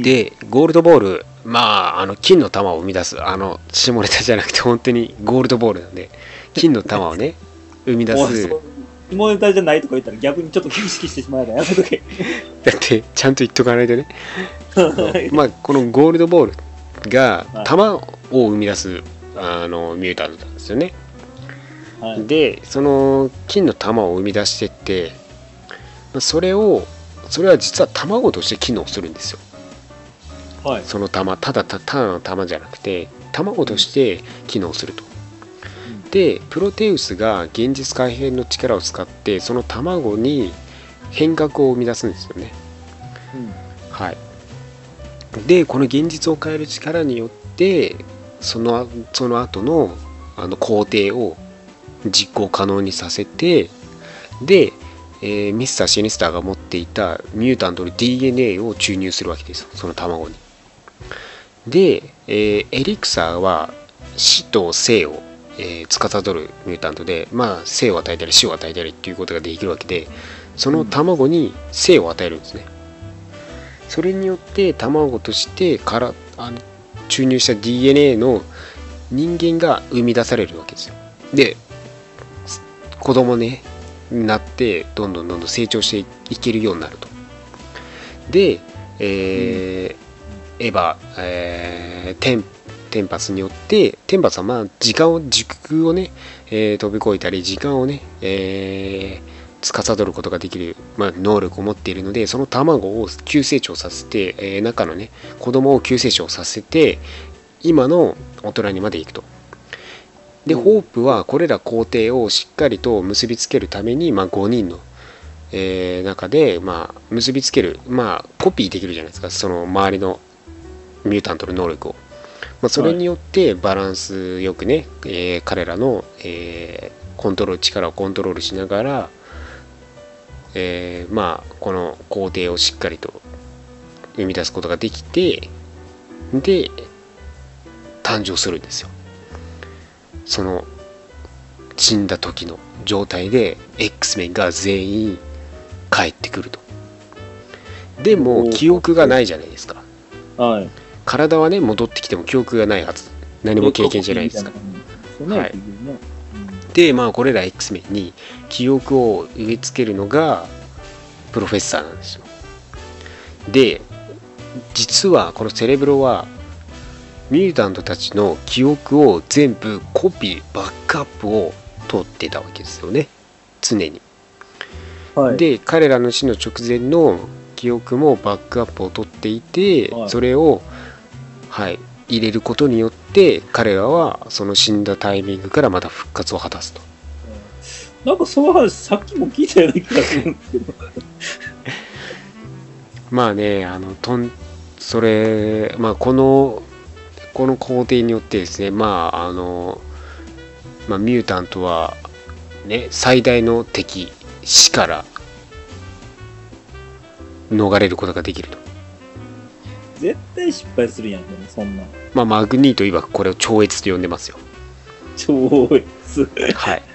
でゴールドボールまああの金の玉を生み出すあの下ネタじゃなくて本当にゴールドボールなんで金の玉をね 生み出す。下ネタじゃないとか言ったら逆にちょっ生意識してしまうからやめとけ。だってちゃんと言っとかないとね。まあこのゴールドボールがはい玉を生み出すあのミュータントなんですよねはい。でその金の玉を生み出してってまあそれをそれは実は卵として機能するんですよはい。その玉ただたただの玉じゃなくて卵として機能すると。でプロテウスが現実改変の力を使ってその卵に変革を生み出すんですよね。はい、でこの現実を変える力によってそのその後のあの工程を実行可能にさせてで、えーミスター・シニスターが持っていたミュータントの DNA を注入するわけですその卵に。で、えーエリクサーは死と生を、えー司るミュータントで、まあ、生を与えたり死を与えたりっていうことができるわけでその卵に生を与えるんですね。それによって卵としてからあの注入した DNA の人間が生み出されるわけですよ。で子供ねなってどんどんどんどん成長していけるようになると。で、えーエヴァ、えーテンパスによってテンパスはまあ時間を時空をね、えー飛び越えたり時間をね、えー司ることができる、まあ、能力を持っているのでその卵を急成長させて、えー中のね子供を急成長させて今の大人にまで行くと。で、ホープはこれら工程をしっかりと結びつけるために、まあ、5人の、えー中で、まあ、結びつける、まあ、コピーできるじゃないですかその周りのミュータントの能力を。まあ、それによってバランスよくね、えー彼らの、えーコントロール力をコントロールしながら、えーまあこの工程をしっかりと生み出すことができてで誕生するんですよ。その死んだ時の状態で X メンが全員帰ってくると。でも記憶がないじゃないですか。はい。体はね戻ってきても記憶がないはず。何も経験してないですか。はい。でまあこれら X メンに記憶を植え付けるのがプロフェッサーなんですよ。で実はこのセレブロはミュータントたちの記憶を全部コピーバックアップを取ってたわけですよね。常に。うんはい。で彼らの死の直前の記憶もバックアップを取っていて、はい。それをはい入れることによって彼らはその死んだタイミングからまた復活を果たすと なんかその話さっきも聞いたような気がするんですけど。まあねあのとんそれまあこのこの工程によってですねまああの、まあ、ミュータントはね最大の敵死から逃れることができると絶対失敗するやん、でもそんな。まあマグニート曰くこれを超越と呼んでますよ超越。はい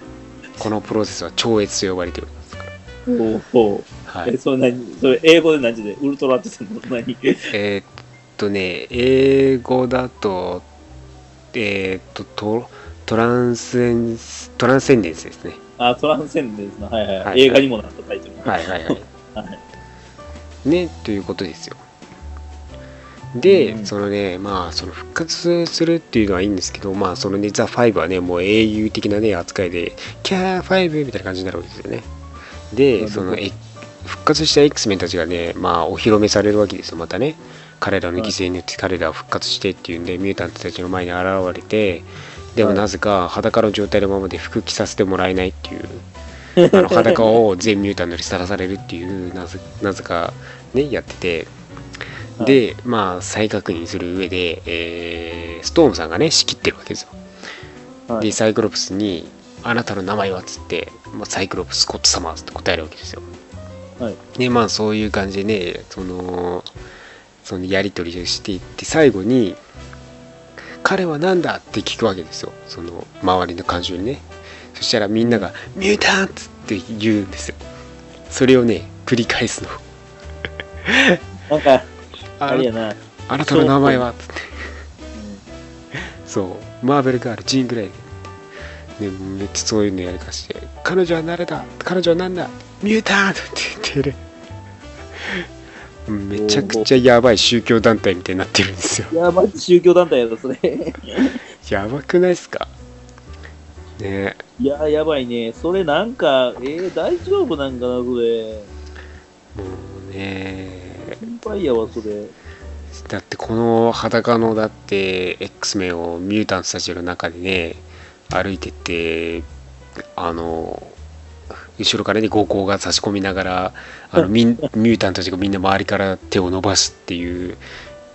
このプロセスは超越と呼ばれておりますからほうほはいえ、それ何それ英語で何時でウルトラって言ってんの何えーっとね、英語だと、えーっとト、トランセンス、トランセンデンスですね。あ、トランセンデンスの、はいはい、はい映画にもなったタイトル。はいはいはい。はいね、ということですよ。で、うんそのね、まあ、その復活するっていうのはいいんですけど、まあ、そのね、ザ・ファイブはね、もう英雄的なね、扱いで、キャーファイブみたいな感じになるわけですよね。で、その、え復活した X メンたちがね、まあ、お披露目されるわけですよ、またね。彼らの犠牲によって彼らを復活してっていうんで、ミュータントたちの前に現れて、でもはい。なぜか裸の状態のままで服着させてもらえないっていう、あの裸を全ミュータントにさらされるっていう、なぜなぜかね、やってて、で、まあ、再確認する上で、えーストームさんがね、仕切ってるわけですよ。はいで、サイクロプスに、あなたの名前はっつって、まあ、サイクロプス・スコット・サマーズって答えるわけですよ。はいで、まあ、そういう感じでね、その、そのやり取りをしていって、最後に、彼は何だって聞くわけですよ。その、周りの感情にね。そしたらみんなが、ミュータントって言うんですよ。それをね、繰り返すの。なんか、ああれやな。あなたの名前はつって。そう、マーベルガール、ジーン・グレイ。ね、めっちゃそういうのやりかして、彼女は誰だ彼女は何だミュータントって言ってる。めちゃくちゃやばい宗教団体みたいになってるんですよい。や、マジ宗教団体やろ、それ。やばくないっすか？ねいや、やばいね。それなんか、えー、大丈夫なんかな、それ。もうね心配やわ、それ。だってこの裸のだって X メンをミュータントたちの中でね歩いてってあの後ろからね合コが差し込みながらあの ミンミュータントたちがみんな周りから手を伸ばすっていう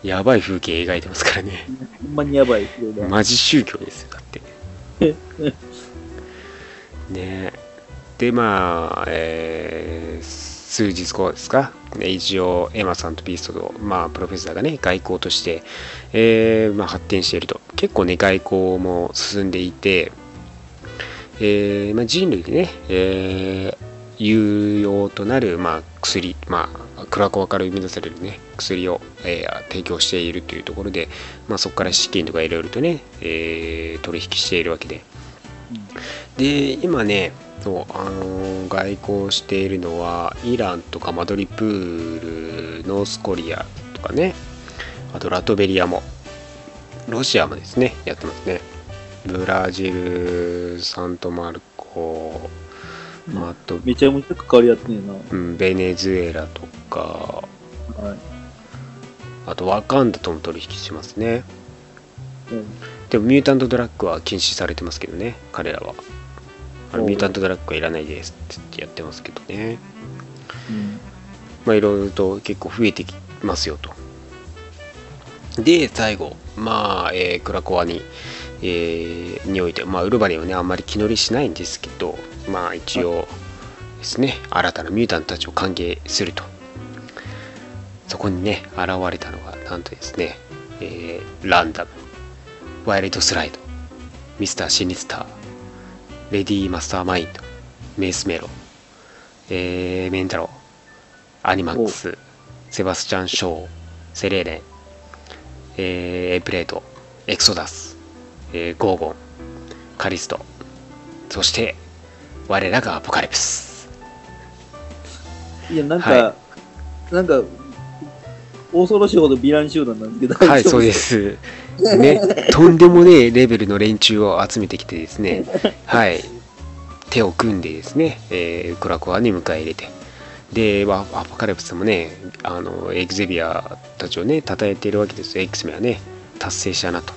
やばい風景描いてますからねほんまにやばい。マジ宗教ですよだってねでまあ、えー数日後ですか？で一応エマさんとビーストと、まあ、プロフェッサーがね外交として、えーまあ、発展していると。結構ね外交も進んでいて、えーまあ、人類でね、えー有用となる、まあ、薬、まあ、クラコアから生み出される、ね、薬を、えー提供しているというところで、まあ、そこから資金とかいろいろとね、えー取引しているわけで。で、今ね、そうあのー外交しているのは、イランとかマドリプール、ノースコリアとかね、あとラトベリアも、ロシアもですね、やってますね。ブラジル、サントマルコ、まああと、めちゃめちゃ関わり合ってんねんな。うん、ベネズエラとか、はい。あとワカンダとも取引しますね。うんでもミュータントドラッグは禁止されてますけどね、彼らは。ミュータントドラッグはいらないですってやってますけどね。うん。まあいろいろと結構増えてきますよと。で、最後、まあ、えークラコアに、えーにおいて、まあ、ウルバリンはね、あんまり気乗りしないんですけど、まあ一応ですね、新たなミュータントたちを歓迎すると。そこにね、現れたのが、なんとですね、えーランダム、ワイルドスライド、ミスターシニスター、レディーマスターマインド、メイスメロ、えーメンタロ、アニマックス、セバスチャン・ショー、セレーレン、えーエプレート、エクソダス、えーゴーゴン、カリスト、そして、我らがアポカリプス。いや、なんか、はなんか、恐ろしいほどヴィラン集団なんですけど、。はい、そうですす。ね、とんでもねえレベルの連中を集めてきてですね、はい、手を組んでですね、えークラコアに迎え入れて、で、まあアポカリプスもね、あのエグゼビアたちをね、称えているわけですよ、X メンはね、達成したなと。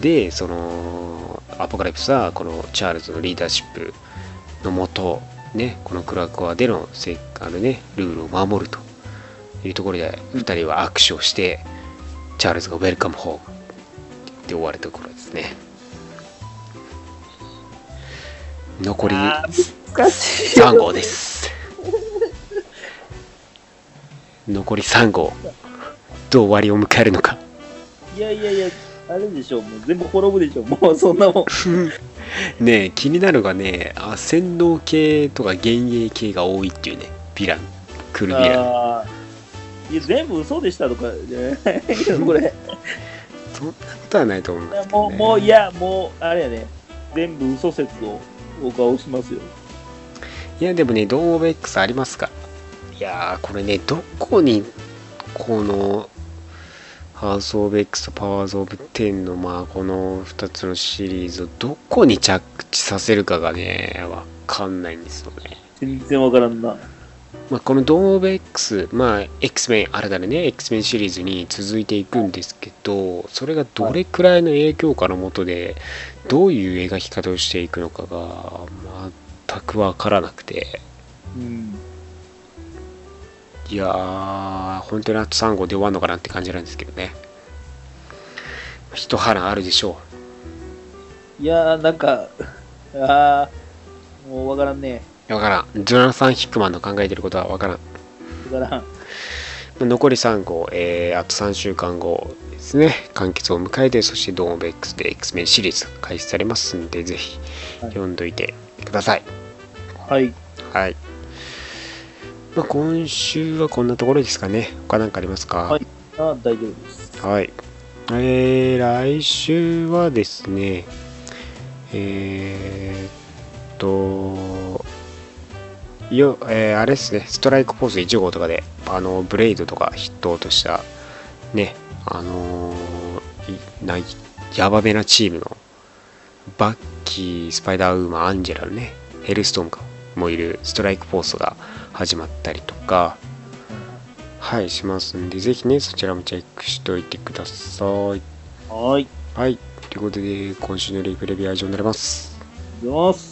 で、その、アポカリプスは、このチャールズのリーダーシップのもと、ね、このクラコアでのせあの、ね、ルールを守るというところで、2人は握手をして、チャールズがウェルカムホームで終わるところですね。残りあー難しい。3号です。残り3号。どう終わりを迎えるのか。いやいやいや、あれでしょ、もう全部滅ぶでしょ、もうそんなもん。ねえ気になるのがね、あ洗脳系とか幻影系が多いっていうね。ヴィランクルヴィランいや全部嘘でしたとかじゃないこれ。そんなことはないと思うんですけど、もうね、もういやもうあれやね。全部嘘説を僕は押しますよ。いやでもねドームオブ X ありますか？いやーこれねどこにこのハウス・オブ X とパワーズ・オブ10のまあこの2つのシリーズをどこに着地させるかがねわかんないんですよね。全然わからんなまあ、このドームオブ X、まあ、X メン、新たなね、X メンシリーズに続いていくんですけど、それがどれくらいの影響下のもとで、どういう描き方をしていくのかが、全くわからなくて、うんいやー、本当にあと3号で終わるのかなって感じなんですけどね。一波乱あるでしょいやーなんかあーもうわからんねう。わからん。ジョナサン・ヒックマンの考えてることはわからん。わからん残り3号、えーあと3週間後ですね、完結を迎えて、そしてドームオブ X で X メンシリーズ開始されますんで、ぜひはい読んどいてください。はいはい。まあ、今週はこんなところですかね。他何かありますか？はいあー大丈夫ですはい。えー、来週はですね、えーっと、よ、えーあれですね、ストライクフォース1号とかで、あの、ブレイドとか筆頭とした、ね、あのーいなやばめなチームの、バッキー、スパイダーウーマン、アンジェラのね、ヘルストームかもいるストライクフォースが始まったりとか、はい、しますんで、ぜひね、そちらもチェックしておいてください。はいはい、ということで、今週のリプレビューは以上になります。いき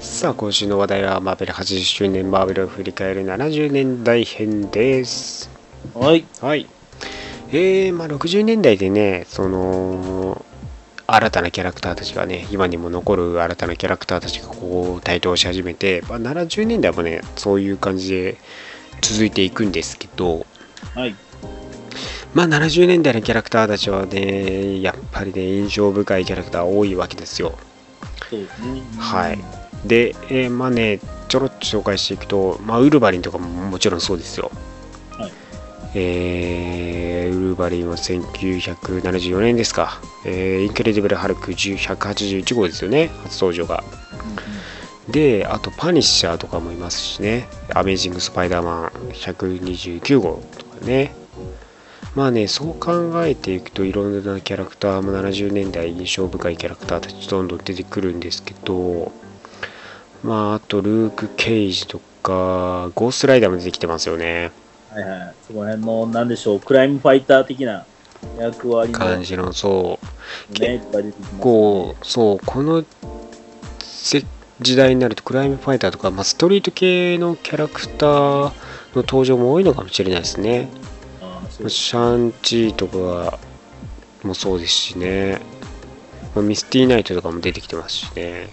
さあ、今週の話題は、マーベル80周年マーベルを振り返る70年代編です。はい。はい。えー、まあ60年代でね、その、新たなキャラクターたちがね、今にも残る新たなキャラクターたちがこう台頭し始めて、まあ、70年代もね、そういう感じで続いていくんですけど、はい。まあ70年代のキャラクターたちはね、やっぱりね、印象深いキャラクター多いわけですよ。そうですね。はい。で、えーまあね、ちょろっと紹介していくと、まあ、ウルヴァリンとかももちろんそうですよ。はいえーウルヴァリンは1974年ですか。えーインクレディブル・ハルク10 181号ですよね、初登場が。で、あとパニッシャーとかもいますしね、アメージング・スパイダーマン129号とかね。まあね、そう考えていくといろんなキャラクターも70年代印象深いキャラクターたちどんどん出てくるんですけど、まああとルーク・ケイジとか、ゴーストライダーも出てきてますよね。はいはい。そこら辺の、なんでしょう、クライムファイター的な役割感じの、そう。いっぱい出てきます、ね。こう、そう、このせ時代になるとクライムファイターとか、まあ、ストリート系のキャラクターの登場も多いのかもしれないですね。シャンチーとかもそうですしね。まあミスティーナイトとかも出てきてますしね。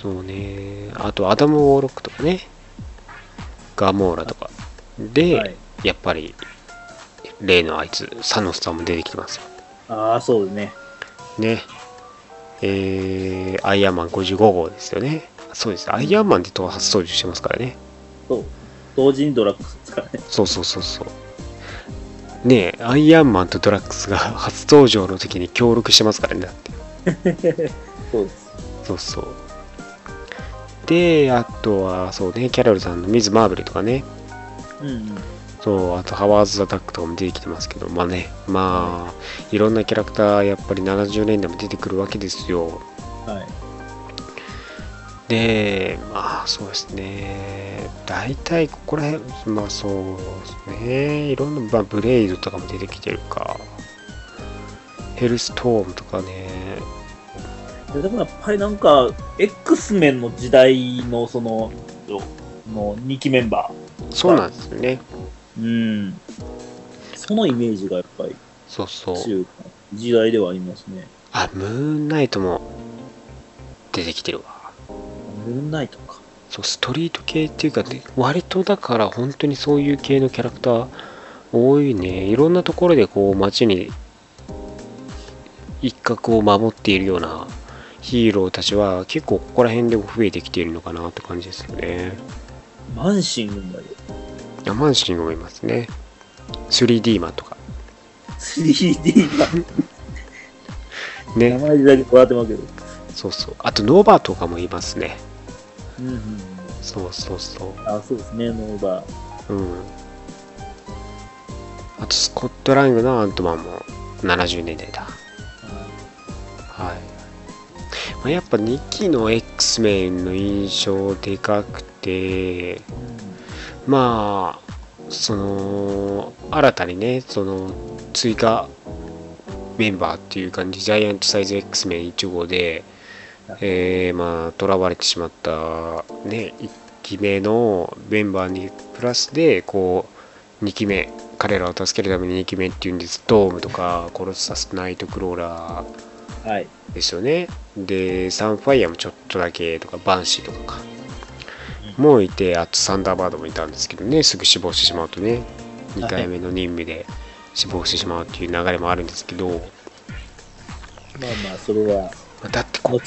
そうね。あと、アダム・ウォーロックとかね。ガモーラとか。で、はい。やっぱり、例のあいつ、サノスさんも出てきてますよ。ああ、そうですね。ね。えー、アイアンマン55号ですよね。そうです。アイアンマンってと初登場してますからね。そう。同時にドラッグスからね。そうそうそうそう。ねえ、アイアンマンとドラッグスが初登場の時に協力してますからね、だって。そうです。そうそう。で、あとは、そうね、キャロルさんのミズ・マーブルとかね。うんうん。そう、あと、ハワーズ・アタックとかも出てきてますけど、まあね、まあ、いろんなキャラクター、やっぱり70年代も出てくるわけですよ。はい。で、まあそうですね、大体ここら辺、まあそうですね、いろんな、まあ、ブレイドとかも出てきてるか、ヘルストームとかね、ででもやっぱりなんか、X メンの時代のその、の2期メンバそうなんですよね、ー。うん。そのイメージがやっぱりそうそう、時代ではありますね。あ、ムーンナイトも出てきてるわ。ムーンナイトか。そう、ストリート系っていうか、ね、割とだから本当にそういう系のキャラクター多いね。いろんなところでこう街に一角を守っているようなヒーローたちは結構ここら辺でも増えてきているのかなって感じですよね。マンシングまで。あマンシングもいますね。3D マンとか。3D が名ね。前だけ変わってますけど。そうそう。あとノーバーとかもいますね。うんうん。そうそうそあ、そうですね、ノーバー。う。うん。あとスコットラングのアントマンも70年代だ。はい。まあ、やっぱ2期の X メンの印象でかくて、まあ、その、新たにね、その、追加メンバーっていう感じ、ジャイアントサイズ X メン1号で、えー、まあ、囚われてしまった、ね、1期目のメンバーにプラスで、こう、2期目、彼らを助けるために2期目っていうんです、ドームとか、コロッサスナイトクローラー、はい。ですよね。で、サンファイアもちょっとだけとか、バンシーとかか。もういて、あとサンダーバードもいたんですけどね、すぐ死亡してしまうとね、2回目の任務で死亡してしまうっていう流れもあるんですけど、まあまあ、それは、まあだってこ、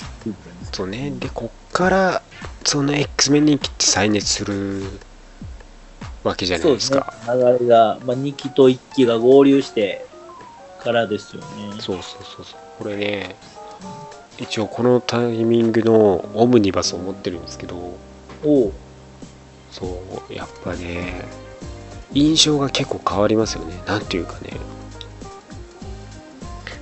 そうね、で、こっから、その X メン人気って再熱するわけじゃないそうですねですか。。流れが、まあ、2期と1期が合流してからですよね。そうそうそうそう。これね、一応このタイミングのオムニバスを持ってるんですけど、おうそう、やっぱね、印象が結構変わりますよね。なんていうかね。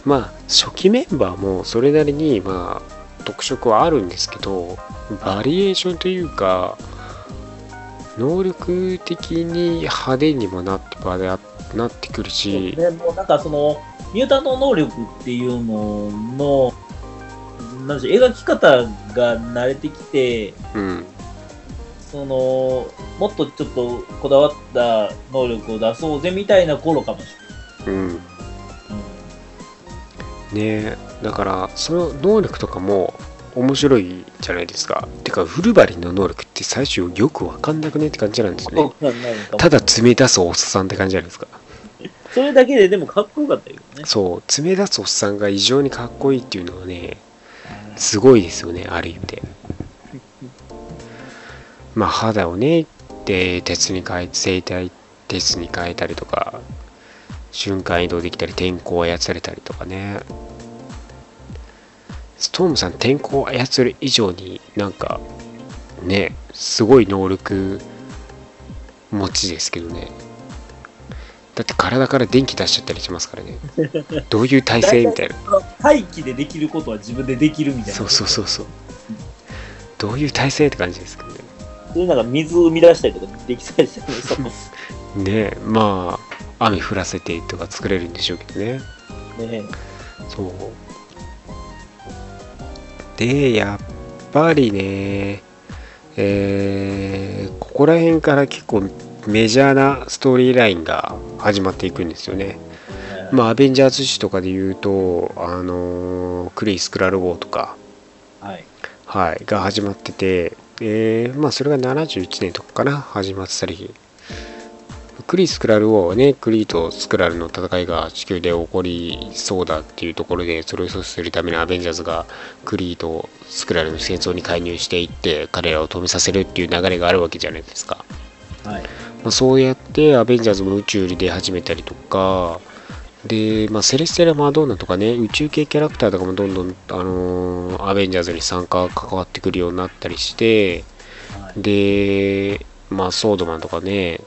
まあ、初期メンバーもそれなりに、まあ、特色はあるんですけど、バリエーションというか、能力的に派手にもなってばななってくるし、ね、もうなんかその、ミュータント能力っていうのの、なんでしょう、描き方が慣れてきて、うん、その、もっとちょっとこだわった能力を出そうぜみたいな頃かもしうん。れない。ねだから、その能力とかも面白いじゃないですか。てか、フルバリンの能力って最初よくわかんなくねって感じなんですよね。ただ詰め出すおっさんって感じじゃないですか。それだけででもかっこよかったけどね。そう、詰め出すおっさんが異常にかっこいいっていうのはね、すごいですよね、ある意味で。まあ、肌をね、で、鉄に変え、生体鉄に変えたりとか、瞬間移動できたり、天候を操れたりとかね。ストームさん、天候を操る以上になんか、ね、すごい能力持ちですけどね。だって体から電気出しちゃったりしますからね。どういう体勢みたいな。その大気でできることは自分でできるみたいな。そうそうそうそう。どういう体勢って感じですけどね。そういうなんか水生み出したりとかできたりしてね、その ねえまあ、雨降らせてとか作れるんでしょうけどね。ね。そう。で、やっぱりね、えー、ここら辺から結構メジャーなストーリーラインが始まっていくんですよね。まあ、アベンジャーズ誌とかで言うと、あのークリー・スクラル・ウォーとか、はい。はい、が始まってて、えーまあ、それが71年とかかな、始まってたり。クリー・スクラル・ウォーはね、クリーとスクラルの戦いが地球で起こりそうだっていうところで、それを阻止するためにアベンジャーズがクリーとスクラルの戦争に介入していって、彼らを止めさせるっていう流れがあるわけじゃないですか。はい。まあ、そうやってアベンジャーズも宇宙に出始めたりとか、で、まあ、セレステラ・マドンナとかね、宇宙系キャラクターとかもどんどん、あのーアベンジャーズに参加、関わってくるようになったりして、はい。で、まあ、ソードマンとかね、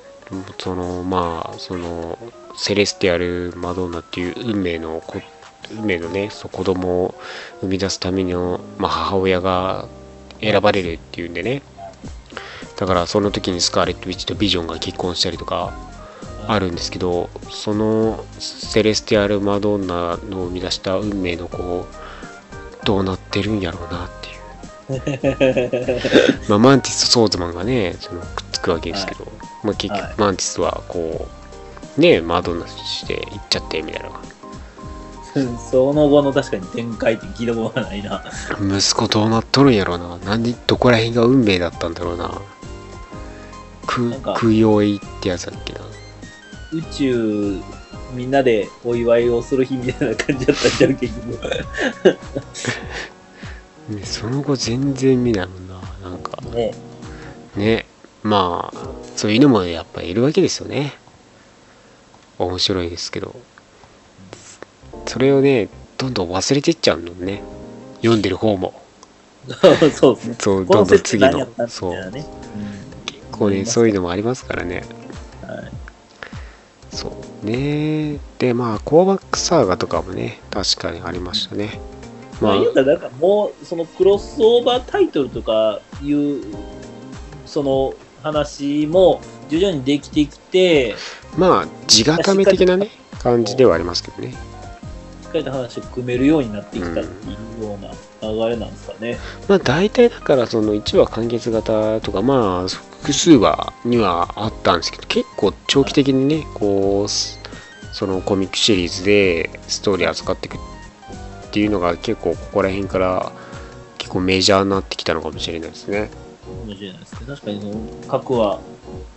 その、まあ、その、セレスティアル・マドンナっていう運命のこ、運命のね、そう子供を生み出すための、まあ、母親が選ばれるっていうんでね、だからその時にスカーレット・ウィッチとビジョンが結婚したりとかあるんですけど、そのセレスティアル・マドンナの生み出した運命の子、どうなってるんやろうなっていう。まあ、マンティスとソーズマンがね、そのくっつくわけですけど、まあ、結はい局マンティスはこう、ね、マドンナして行っちゃってみたいな。その後の確かに展開って聞いたことがないな。息子どうなっとるんやろうな。なんで、どこら辺が運命だったんだろうな。空用へ行ってやつだっけな。宇宙、みんなでお祝いをする日みたいな感じだったじゃん、結局。ね、その後全然見ないもんななんかねねまあそういうのもやっぱいるわけですよね。面白いですけど。それをねどんどん忘れてっちゃうのね。読んでる方も。そうですね。そうどんどん次の。そいう。結構ねそういうのもありますからね。そうね。でまあコアバックサーガとかもね確かにありましたね。まあまあ、なんかもう、そのクロスオーバータイトルとかいう、その話も徐々にできてきて、まあ地固め的なね感じではありますけどねしっかりと話を組めるようになってきたっていうような流れなんですかね。まあ大体だからその1話完結型とかまあ複数話にはあったんですけど結構長期的にねこうすそのコミックシリーズでストーリー扱っていくっていうのが結構ここら辺から結構メジャーになってきたのかもしれないですねかもしれないですね。確かにその各話、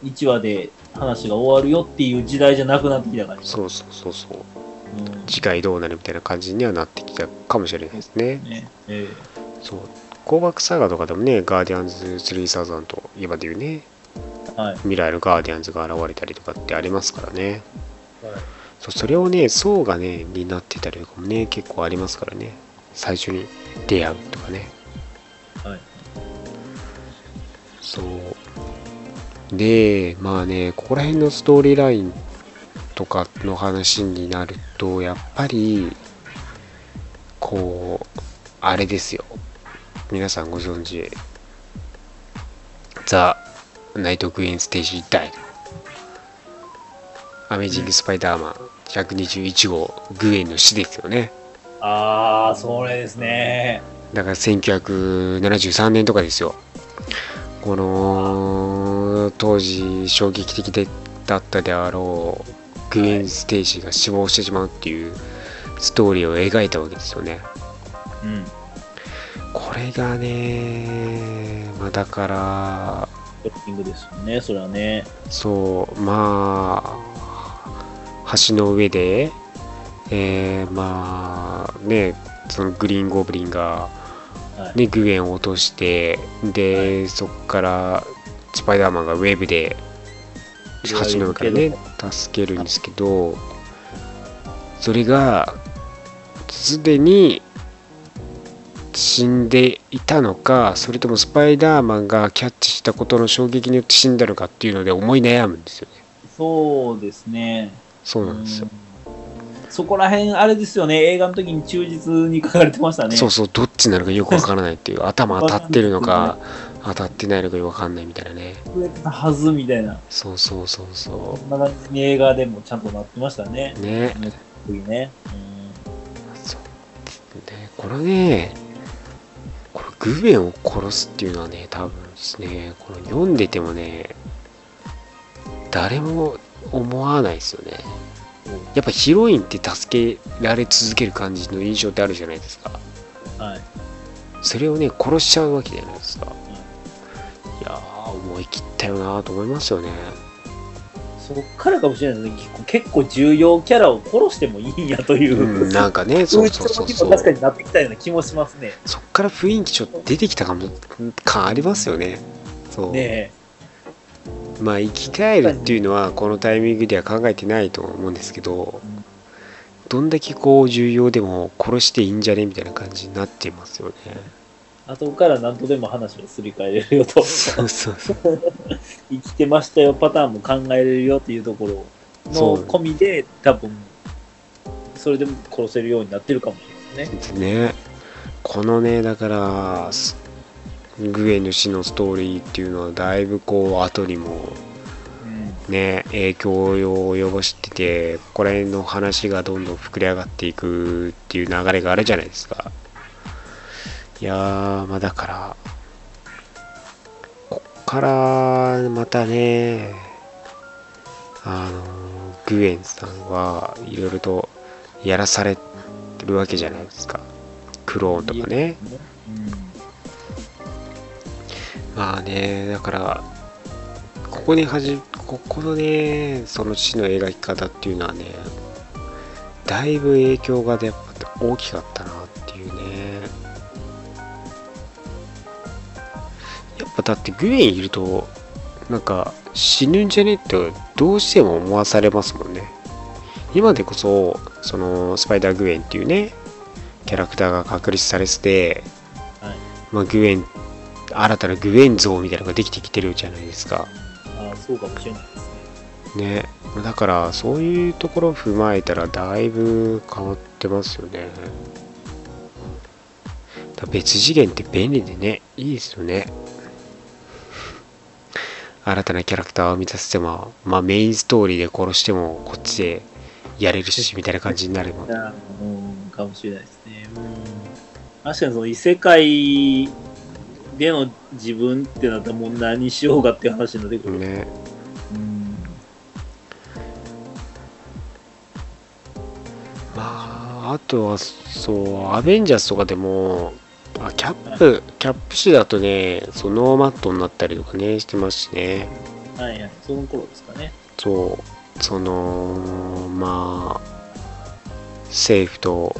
1話で話が終わるよっていう時代じゃなくなってきた感じ。そうそうそうそう。うん。次回どうなるみたいな感じにはなってきたかもしれないですね。ね。えそう。工学サガとかでもねガーディアンズ3000と今でいうね。えはい。未来のガーディアンズが現れたりとかってありますからね。はい。そうそれをね層がねになってたりとかもね結構ありますからね。最初に出会うとかねそう。でまあねここら辺のストーリーラインとかの話になるとやっぱりこうあれですよ。皆さんご存知ザ・ナイト・クイーン・ステージ・ダイアメージング・スパイダーマン121号グエンの死ですよね。ああ、それですね。だから1973年とかですよこの当時衝撃的でだったであろうグエン・ステージが死亡してしまうっていうストーリーを描いたわけですよねうん。これがねまあだからですよね、それはね。そうまあ橋の上でえー、まあねそのグリーンゴブリンが、はい。ね、グエンを落としてで、そこからスパイダーマンがウェブで橋の上からね助けるんですけどそれがすでに死んでいたのかそれともスパイダーマンがキャッチしたことの衝撃によって死んだのかっていうので思い悩むんですよね。そうですね。そうなんですよ、うんそこら辺、あれですよね、映画の時に忠実に書かれてましたね。そうそうどっちなのかよくわからないっていう。頭当たってるのか当たってないのかよくわかんないみたいなね。増えてたはずみたいな。そうそうそうそこんな感じに映画でもちゃんとなってましたね。う。ね。次ね。そう。ねこれねこれグエンを殺すっていうのはね多分ですねこの読んでてもね誰も思わないですよねやっぱヒロインって助けられ続ける感じの印象ってあるじゃないですかうんはい。それをね殺しちゃうわけじゃないですかいやー思い切ったよなと思いますよねそっからかもしれないですね。結構結構重要キャラを殺してもいいんやという。うんなんかねそうそうそうそう確かになってきたような気もしますね。そっから雰囲気ちょっと出てきたかも感ありますよねそうねまあ生き返るっていうのはこのタイミングでは考えてないと思うんですけどどんだけこう重要でも殺していいんじゃねみたいな感じになってますよね後から何とでも話をすり替えれるよと。そうそうそう生きてましたよパターンも考えれるよっていうところの込みで多分それでも殺せるようになってるかもしれないですね。ねこのねだからグエンの死のストーリーっていうのはだいぶこう後にもね影響を及ぼしててここら辺の話がどんどん膨れ上がっていくっていう流れがあるじゃないですか。いやーまあだからこっからまたねあのグエンさんはいろいろとやらされるわけじゃないですか。クローンとかねまあねだからここにはじここのねその死の描き方っていうのはねだいぶ影響がやっぱ大きかったなっていうね。だってグエンいるとなんか死ぬんじゃねってどうしても思わされますもんね。今でこそそのスパイダーグエンっていうねキャラクターが確立されてて、はい。まあ、グエン新たなグエン像みたいなのができてきてるじゃないですかああ、そうかもしれないですね。ねだからそういうところを踏まえたらだいぶ変わってますよね別次元って便利でねいいですよね新たなキャラクターを生み出せてもまあメインストーリーで殺してもこっちでやれるしみたいな感じになるもんいやうん、かもしれないですね。うん。確かにその異世界での自分ってなったらもう何しようかっていう話になってくる。ねうん。まああとはそうアベンジャーズとかでもあキャップキャップ種だとねそのマットになったりとかねしてますしねはいはい。その頃ですかね。そうそのまあ政府と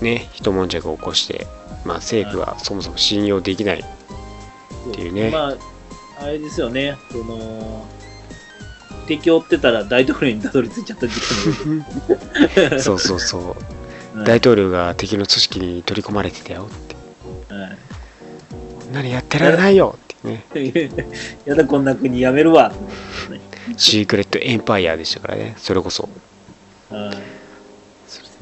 ね一悶着を起こしてまあ政府はそもそも信用できないっていうね。まあ、あれですよね。その、敵を追ってたら大統領にたどり着いちゃった事件の そうそうそう。はい。大統領が敵の組織に取り込まれてたよって。はい。こんなにやってられないよ。ってね。やだ、こんな国やめるわ。ね。シークレットエンパイアでしたからね。それこそ。はい。ね。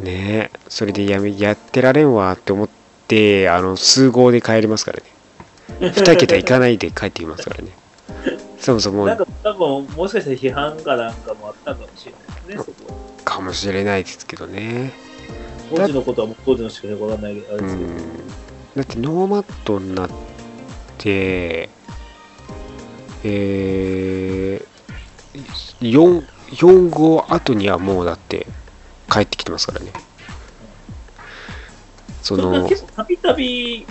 えそれでやめやってられんわって思ってあの数号で帰りますからね2桁いかないで帰ってきますからね。そもそも。なんか多分もしかしたら批判かなんかもあったかもしれないですね、そこかもしれないですけどね。当時のことはもう当時のしかわかんないけど、あれうですけど。ん。だってノーマットになってえー、4, 4号後にはもうだって帰ってきてますからね。そのたびたび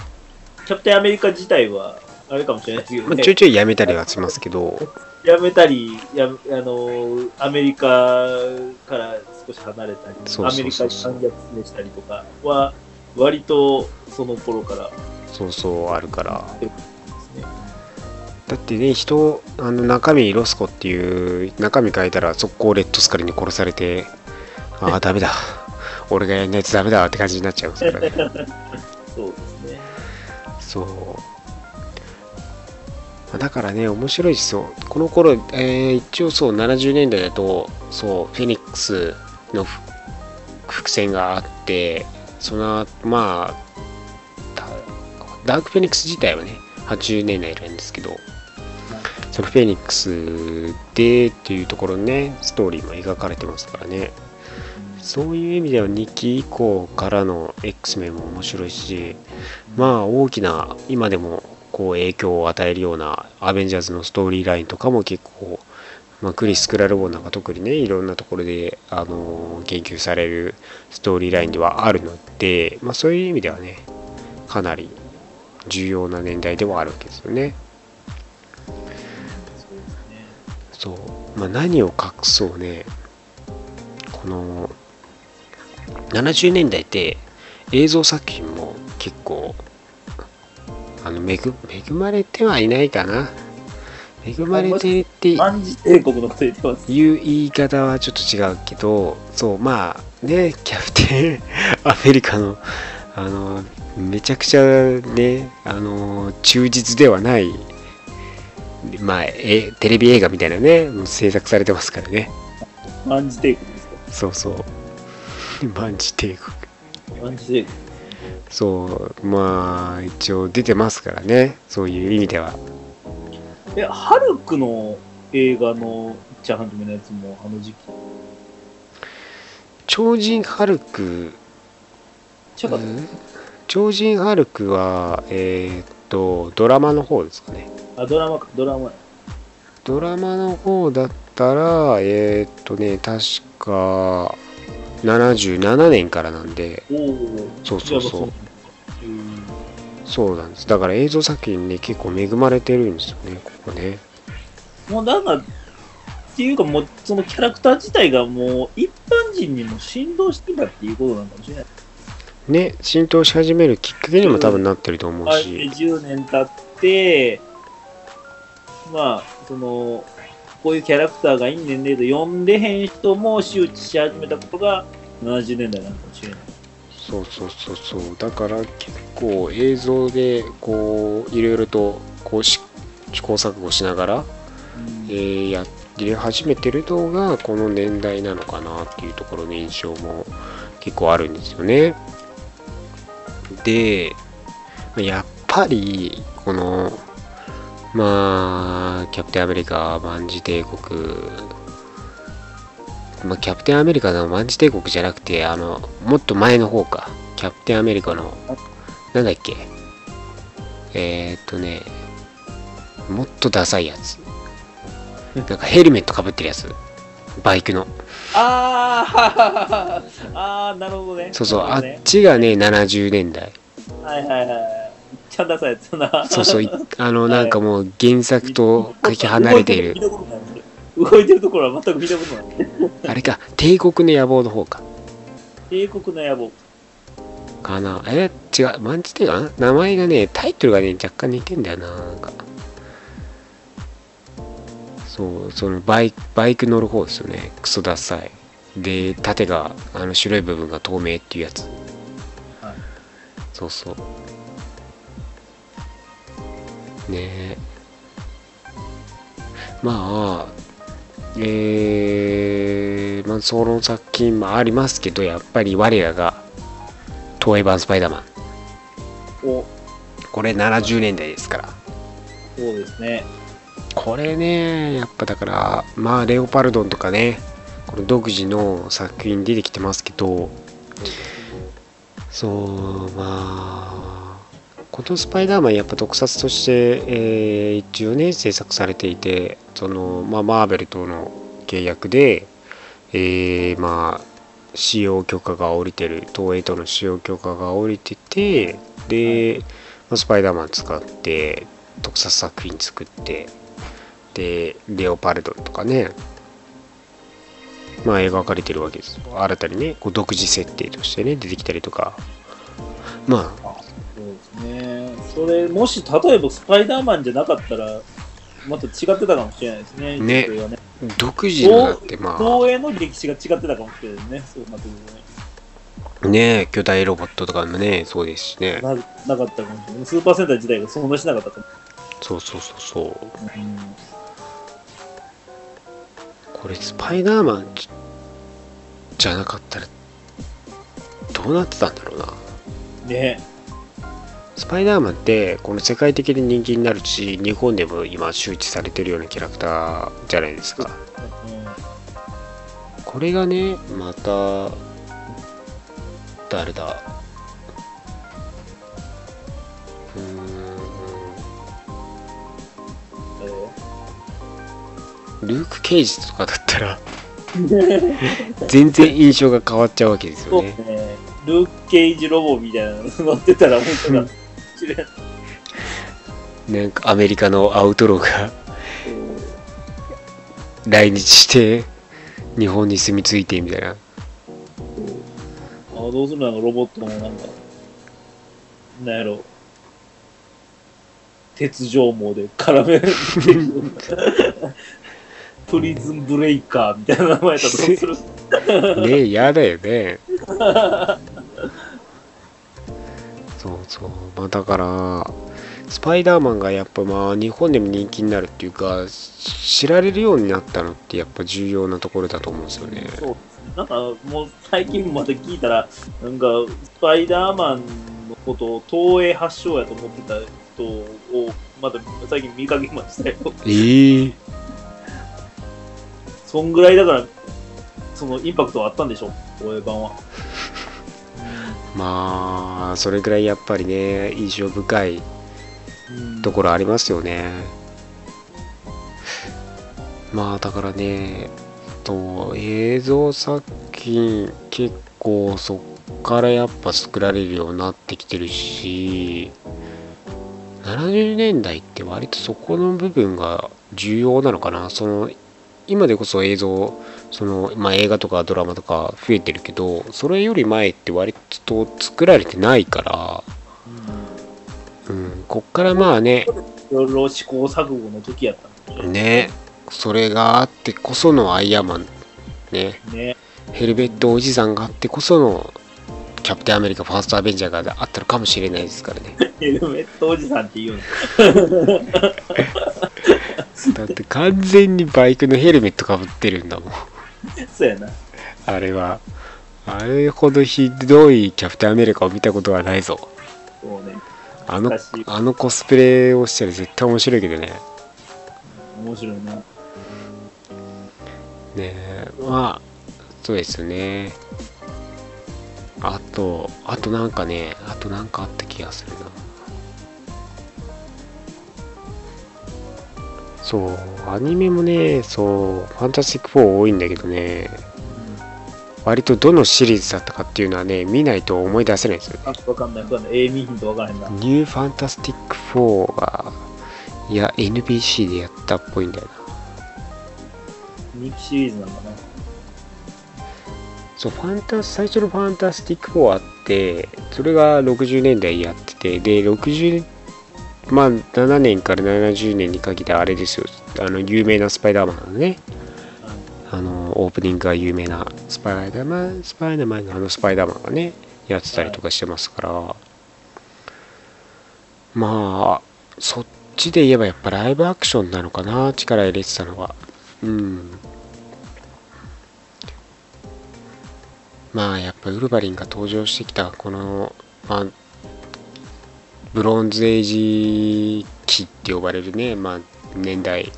キャプテンアメリカ自体はあれかもしれないですけど、ね。まあちょいちょいやめたりはしますけど。やめたりやあのアメリカから少し離れたりアメリカに反逆したりとかは割とその頃から。そうそうあるから。だってね人あの中身ロスコっていう中身変えたら速攻レッドスカルに殺されてああダメだ。俺がやんないとダメだって感じになっちゃいますからね。そう。ですねそう。だからね面白いですよこの頃、えー一応そう70年代だとそうフェニックスの伏線があってそのまあダークフェニックス自体はね80年代なんですけどそのフェニックスでっていうところねストーリーも描かれてますからね。そういう意味では2期以降からの X メンも面白いしまあ大きな今でもこう影響を与えるようなアベンジャーズのストーリーラインとかも結構、まあ、クリス・クラルボーンなんか特にねいろんなところで、あのー研究されるストーリーラインではあるので、まあ、そういう意味ではねかなり重要な年代ではあるわけですよね。そう、まあ、何を隠そうね。この70年代って映像作品も結構あの恵恵まれてはいないかな。恵まれてって万事帝国のこと言っていう言い方はちょっと違うけどそうまあねキャプテンアメリカのあのめちゃくちゃねあの忠実ではないまあえテレビ映画みたいなね制作されてますからね。そうそう万事帝国万事帝国そうまあ一応出てますからね。そういう意味では。えハルクの映画の一番初めのやつもあの時期？超人ハルク。超人ハルクはえーっとドラマの方ですかね。あドラマか。ドラマ。ドラマの方だったらえーっとね確か77年からなんで。そうそうそう。うんそうなんです。だから映像作品ね結構恵まれてるんですよねここね。もうなんかっていうかもうそのキャラクター自体がもう一般人にも振動してたっていうことなのかもしれない。ね浸透し始めるきっかけにも多分なってると思うし。10年経ってまあ、その、こういうキャラクターがいいねんねと読んでへん人も周知し始めたことが70年代なのかもしれない。そうそうそうそう。だから結構映像でこういろいろとこうし試行錯誤しながら、えーやり始めてるのがこの年代なのかなっていうところの印象も結構あるんですよね。でやっぱりこのまあキャプテンアメリカ万事帝国まあ、キャプテンアメリカの万事帝国じゃなくて、あの、もっと前の方か。キャプテンアメリカの、なんだっけ。えー、っとね、もっとダサいやつ。なんかヘルメットかぶってるやつ。バイクの。あーあー、なるほどね。そうそう、あっちがね、70年代。はいはいはい。ちゃんださやつな。そうそう、い あの、なんかもう原作とかけ離れている。動いてるところは全く見たことない。あれか、帝国の野望の方か。帝国の野望。かな。え、違う、万事帝国名前がね、タイトルがね、若干似てんだよな。なんか。そう、そのバイバイク乗る方ですよね。クソダサい。で、縦が、あの白い部分が透明っていうやつ。はいそうそう。ねえ。まあ、えー、まあ、その作品もありますけど、やっぱり我らが、東映版スパイダーマン。お、これ70年代ですから。そうですね。これね、やっぱだから、まあ、レオパルドンとかね、この独自の作品出てきてますけど、そう、まあ、このスパイダーマンやっぱ特撮として、えー一応ね、制作されていて、その、まあ、マーベルとの契約で、えーまあ、使用許可が下りてる、東映との使用許可が下りてて、で、まあスパイダーマン使って、特撮作品作って、で、レオパルドンとかね、まあ描かれてるわけですよ。新たにね、こう独自設定としてね、出てきたりとか。まあ、そうですね。それ、もし、例えばスパイダーマンじゃなかったら、また違ってたかもしれないですね。ねね独自のだってま東映の歴史が違ってたかもしれないですね。そうなってくるとね。巨大ロボットとかもね、そうですしね。ななかったかもしれない。スーパーセンター自体がそんなしなかったとそうそうそうそう。思う。これスパイダーマンじじゃなかったら、どうなってたんだろうな。うん、ねスパイダーマンって、この世界的に人気になるし、日本でも今周知されてるようなキャラクターじゃないですか。うこれがね、また、誰だ？うーん、ルーク・ケイジとかだったら、全然印象が変わっちゃうわけですよね。ね。ルーク・ケイジロボみたいなの乗ってたら、本当だ。なんかアメリカのアウトローが来日して、日本に住み着いてみたいな。あどうするの？ロボットのなんか、なんやろ、鉄条網で絡める。プリズンブレイカーみたいな名前だとどうする ねえ、やだよね。そうそう。まあだから、スパイダーマンがやっぱまあ日本でも人気になるっていうか、知られるようになったのってやっぱ重要なところだと思うんですよね。そうなんかもう最近まで聞いたら、なんかスパイダーマンのことを東映発祥やと思ってた人をまだ最近見かけましたよ。ええそんぐらいだから、そのインパクトはあったんでしょ？う、東映版は。まあ、それぐらいやっぱりね、印象深いうんところありますよね。まあだからね、と映像作品結構そっからやっぱ作られるようになってきてるし、70年代って割とそこの部分が重要なのかな。その今でこそ映像、そのまあ、映画とかドラマとか増えてるけど、それより前って割と作られてないから、うん、こっからまあね、いろいろ試行錯誤の時やったんで。ねそれがあってこそのアイアンマンねね。ヘルベットおじさんがあってこそのキャプテンアメリカファーストアベンジャーがあったのかもしれないですからね。ヘルメットおじさんって言うんですだって完全にバイクのヘルメットかぶってるんだもん。そうやな。あれは。あれほどひどいキャプテンアメリカを見たことはないぞ。そうね。あのあのコスプレをしたら絶対面白いけどね。面白いな。ねえ。まあそうですよね。あとあとなんかねあとなんかあった気がするなそうアニメもねそうファンタスティック4多いんだけどね割とどのシリーズだったかっていうのはね見ないと思い出せないんですよねあ、わかんない、わかんない。A 見ひんとわからへんな。ニューファンタスティック4がいや NBC でやったっぽいんだよな人気シリーズなんだな。そうファンタ最初のファンタスティック4あってそれが60年代やっててで60まあ7年から70年にかけてあれですよ。あの有名なスパイダーマンのね。あのオープニングが有名なスパイダーマンスパイダーマンのあのスパイダーマンがねやってたりとかしてますから。まあそっちで言えばやっぱライブアクションなのかな力入れてたのは。うん。まあやっぱウルヴァリンが登場してきたこの、まあ、ブロンズエイジ期って呼ばれるね、まあ、年代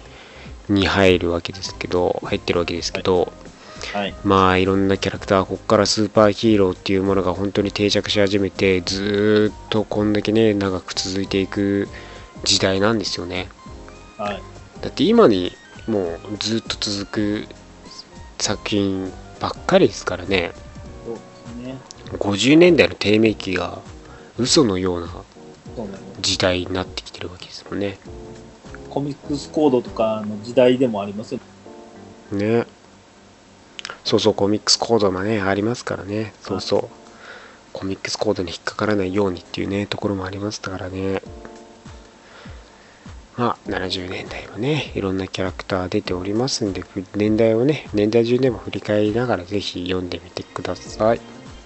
に入るわけですけど入ってるわけですけど、はい。まあいろんなキャラクターここからスーパーヒーローっていうものが本当に定着し始めてずーっとこんだけね長く続いていく時代なんですよねはい。だって今にもうずっと続く作品ばっかりですからねね。50年代の低迷期が嘘のような。時代になってきてるわけですもんね。コミックスコードとかの時代でもありますよ。ね。そうそうコミックスコードもねありますからね。そうそう。コミックスコードに引っかからないようにっていうねところもありましたからね。まあ70年代もねいろんなキャラクター出ておりますんでふ年代をね年代順でも振り返りながらぜひ読んでみてください。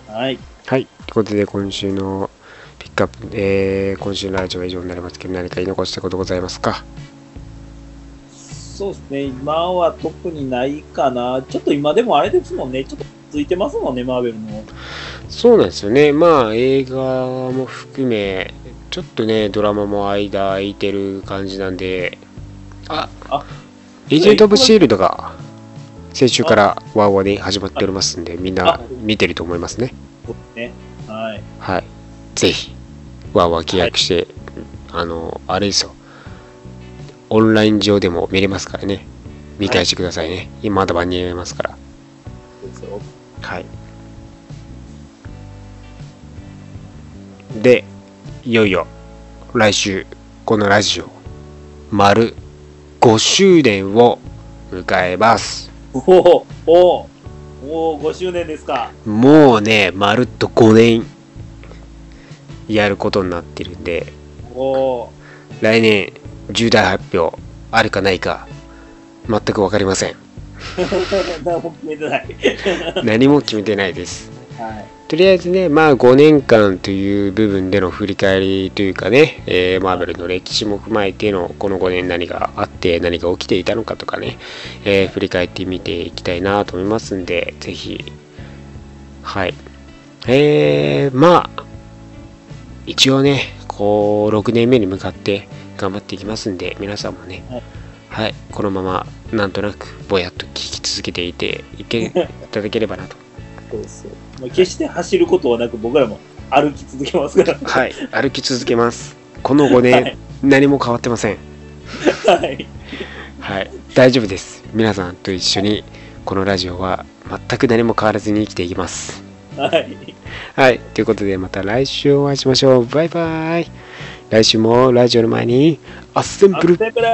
はい。はい。ということで今週のピックアップ、えー今週のラジオは以上になりますけど何か言い残したことございますか？そうですね。今は特にないかな。ちょっと今でもあれですもんね。ちょっとついてますもんね、マーベルの。そうなんですよね。まあ映画も含め、ちょっとね、ドラマも間空いてる感じなんで、ああエージェント・オブ・シールドが先週からワーワーで始まっておりますんで、みんなあ見てると思いますね。ね。はい。はい。ぜひ、ワーワー契約して、あの、あれですよ。オンライン上でも見れますからね。見返してくださいね。今まだ間に合いますから。はい。で、いよいよ来週、このラジオ、丸5周年を迎えます。おおおおお5周年ですか。もうね、まるっと5年やることになってるんで、来年重大発表あるかないか、全く分かりません。何も決めてない。何も決めてないです。はい。とりあえずね、まあ5年間という部分での振り返りというかね、えーマーベルの歴史も踏まえてのこの5年何があって何が起きていたのかとかね、えー振り返ってみていきたいなと思いますんで、ぜひ、はい。えー、まあ、一応ね、こう、6年目に向かって頑張っていきますんで、皆さんもね、はいはい、このままなんとなくぼやっと聞き続けていていけいただければなと そうです決して走ることはなく、僕らも歩き続けますから。はい、歩き続けます。この5年、はい何も変わってません。はい。はい、大丈夫です。皆さんと一緒に、このラジオは全く何も変わらずに生きていきます。はい。はい、ということで、また来週お会いしましょう。バイバイ。来週もラジオの前に、アッセンブルアッセンブル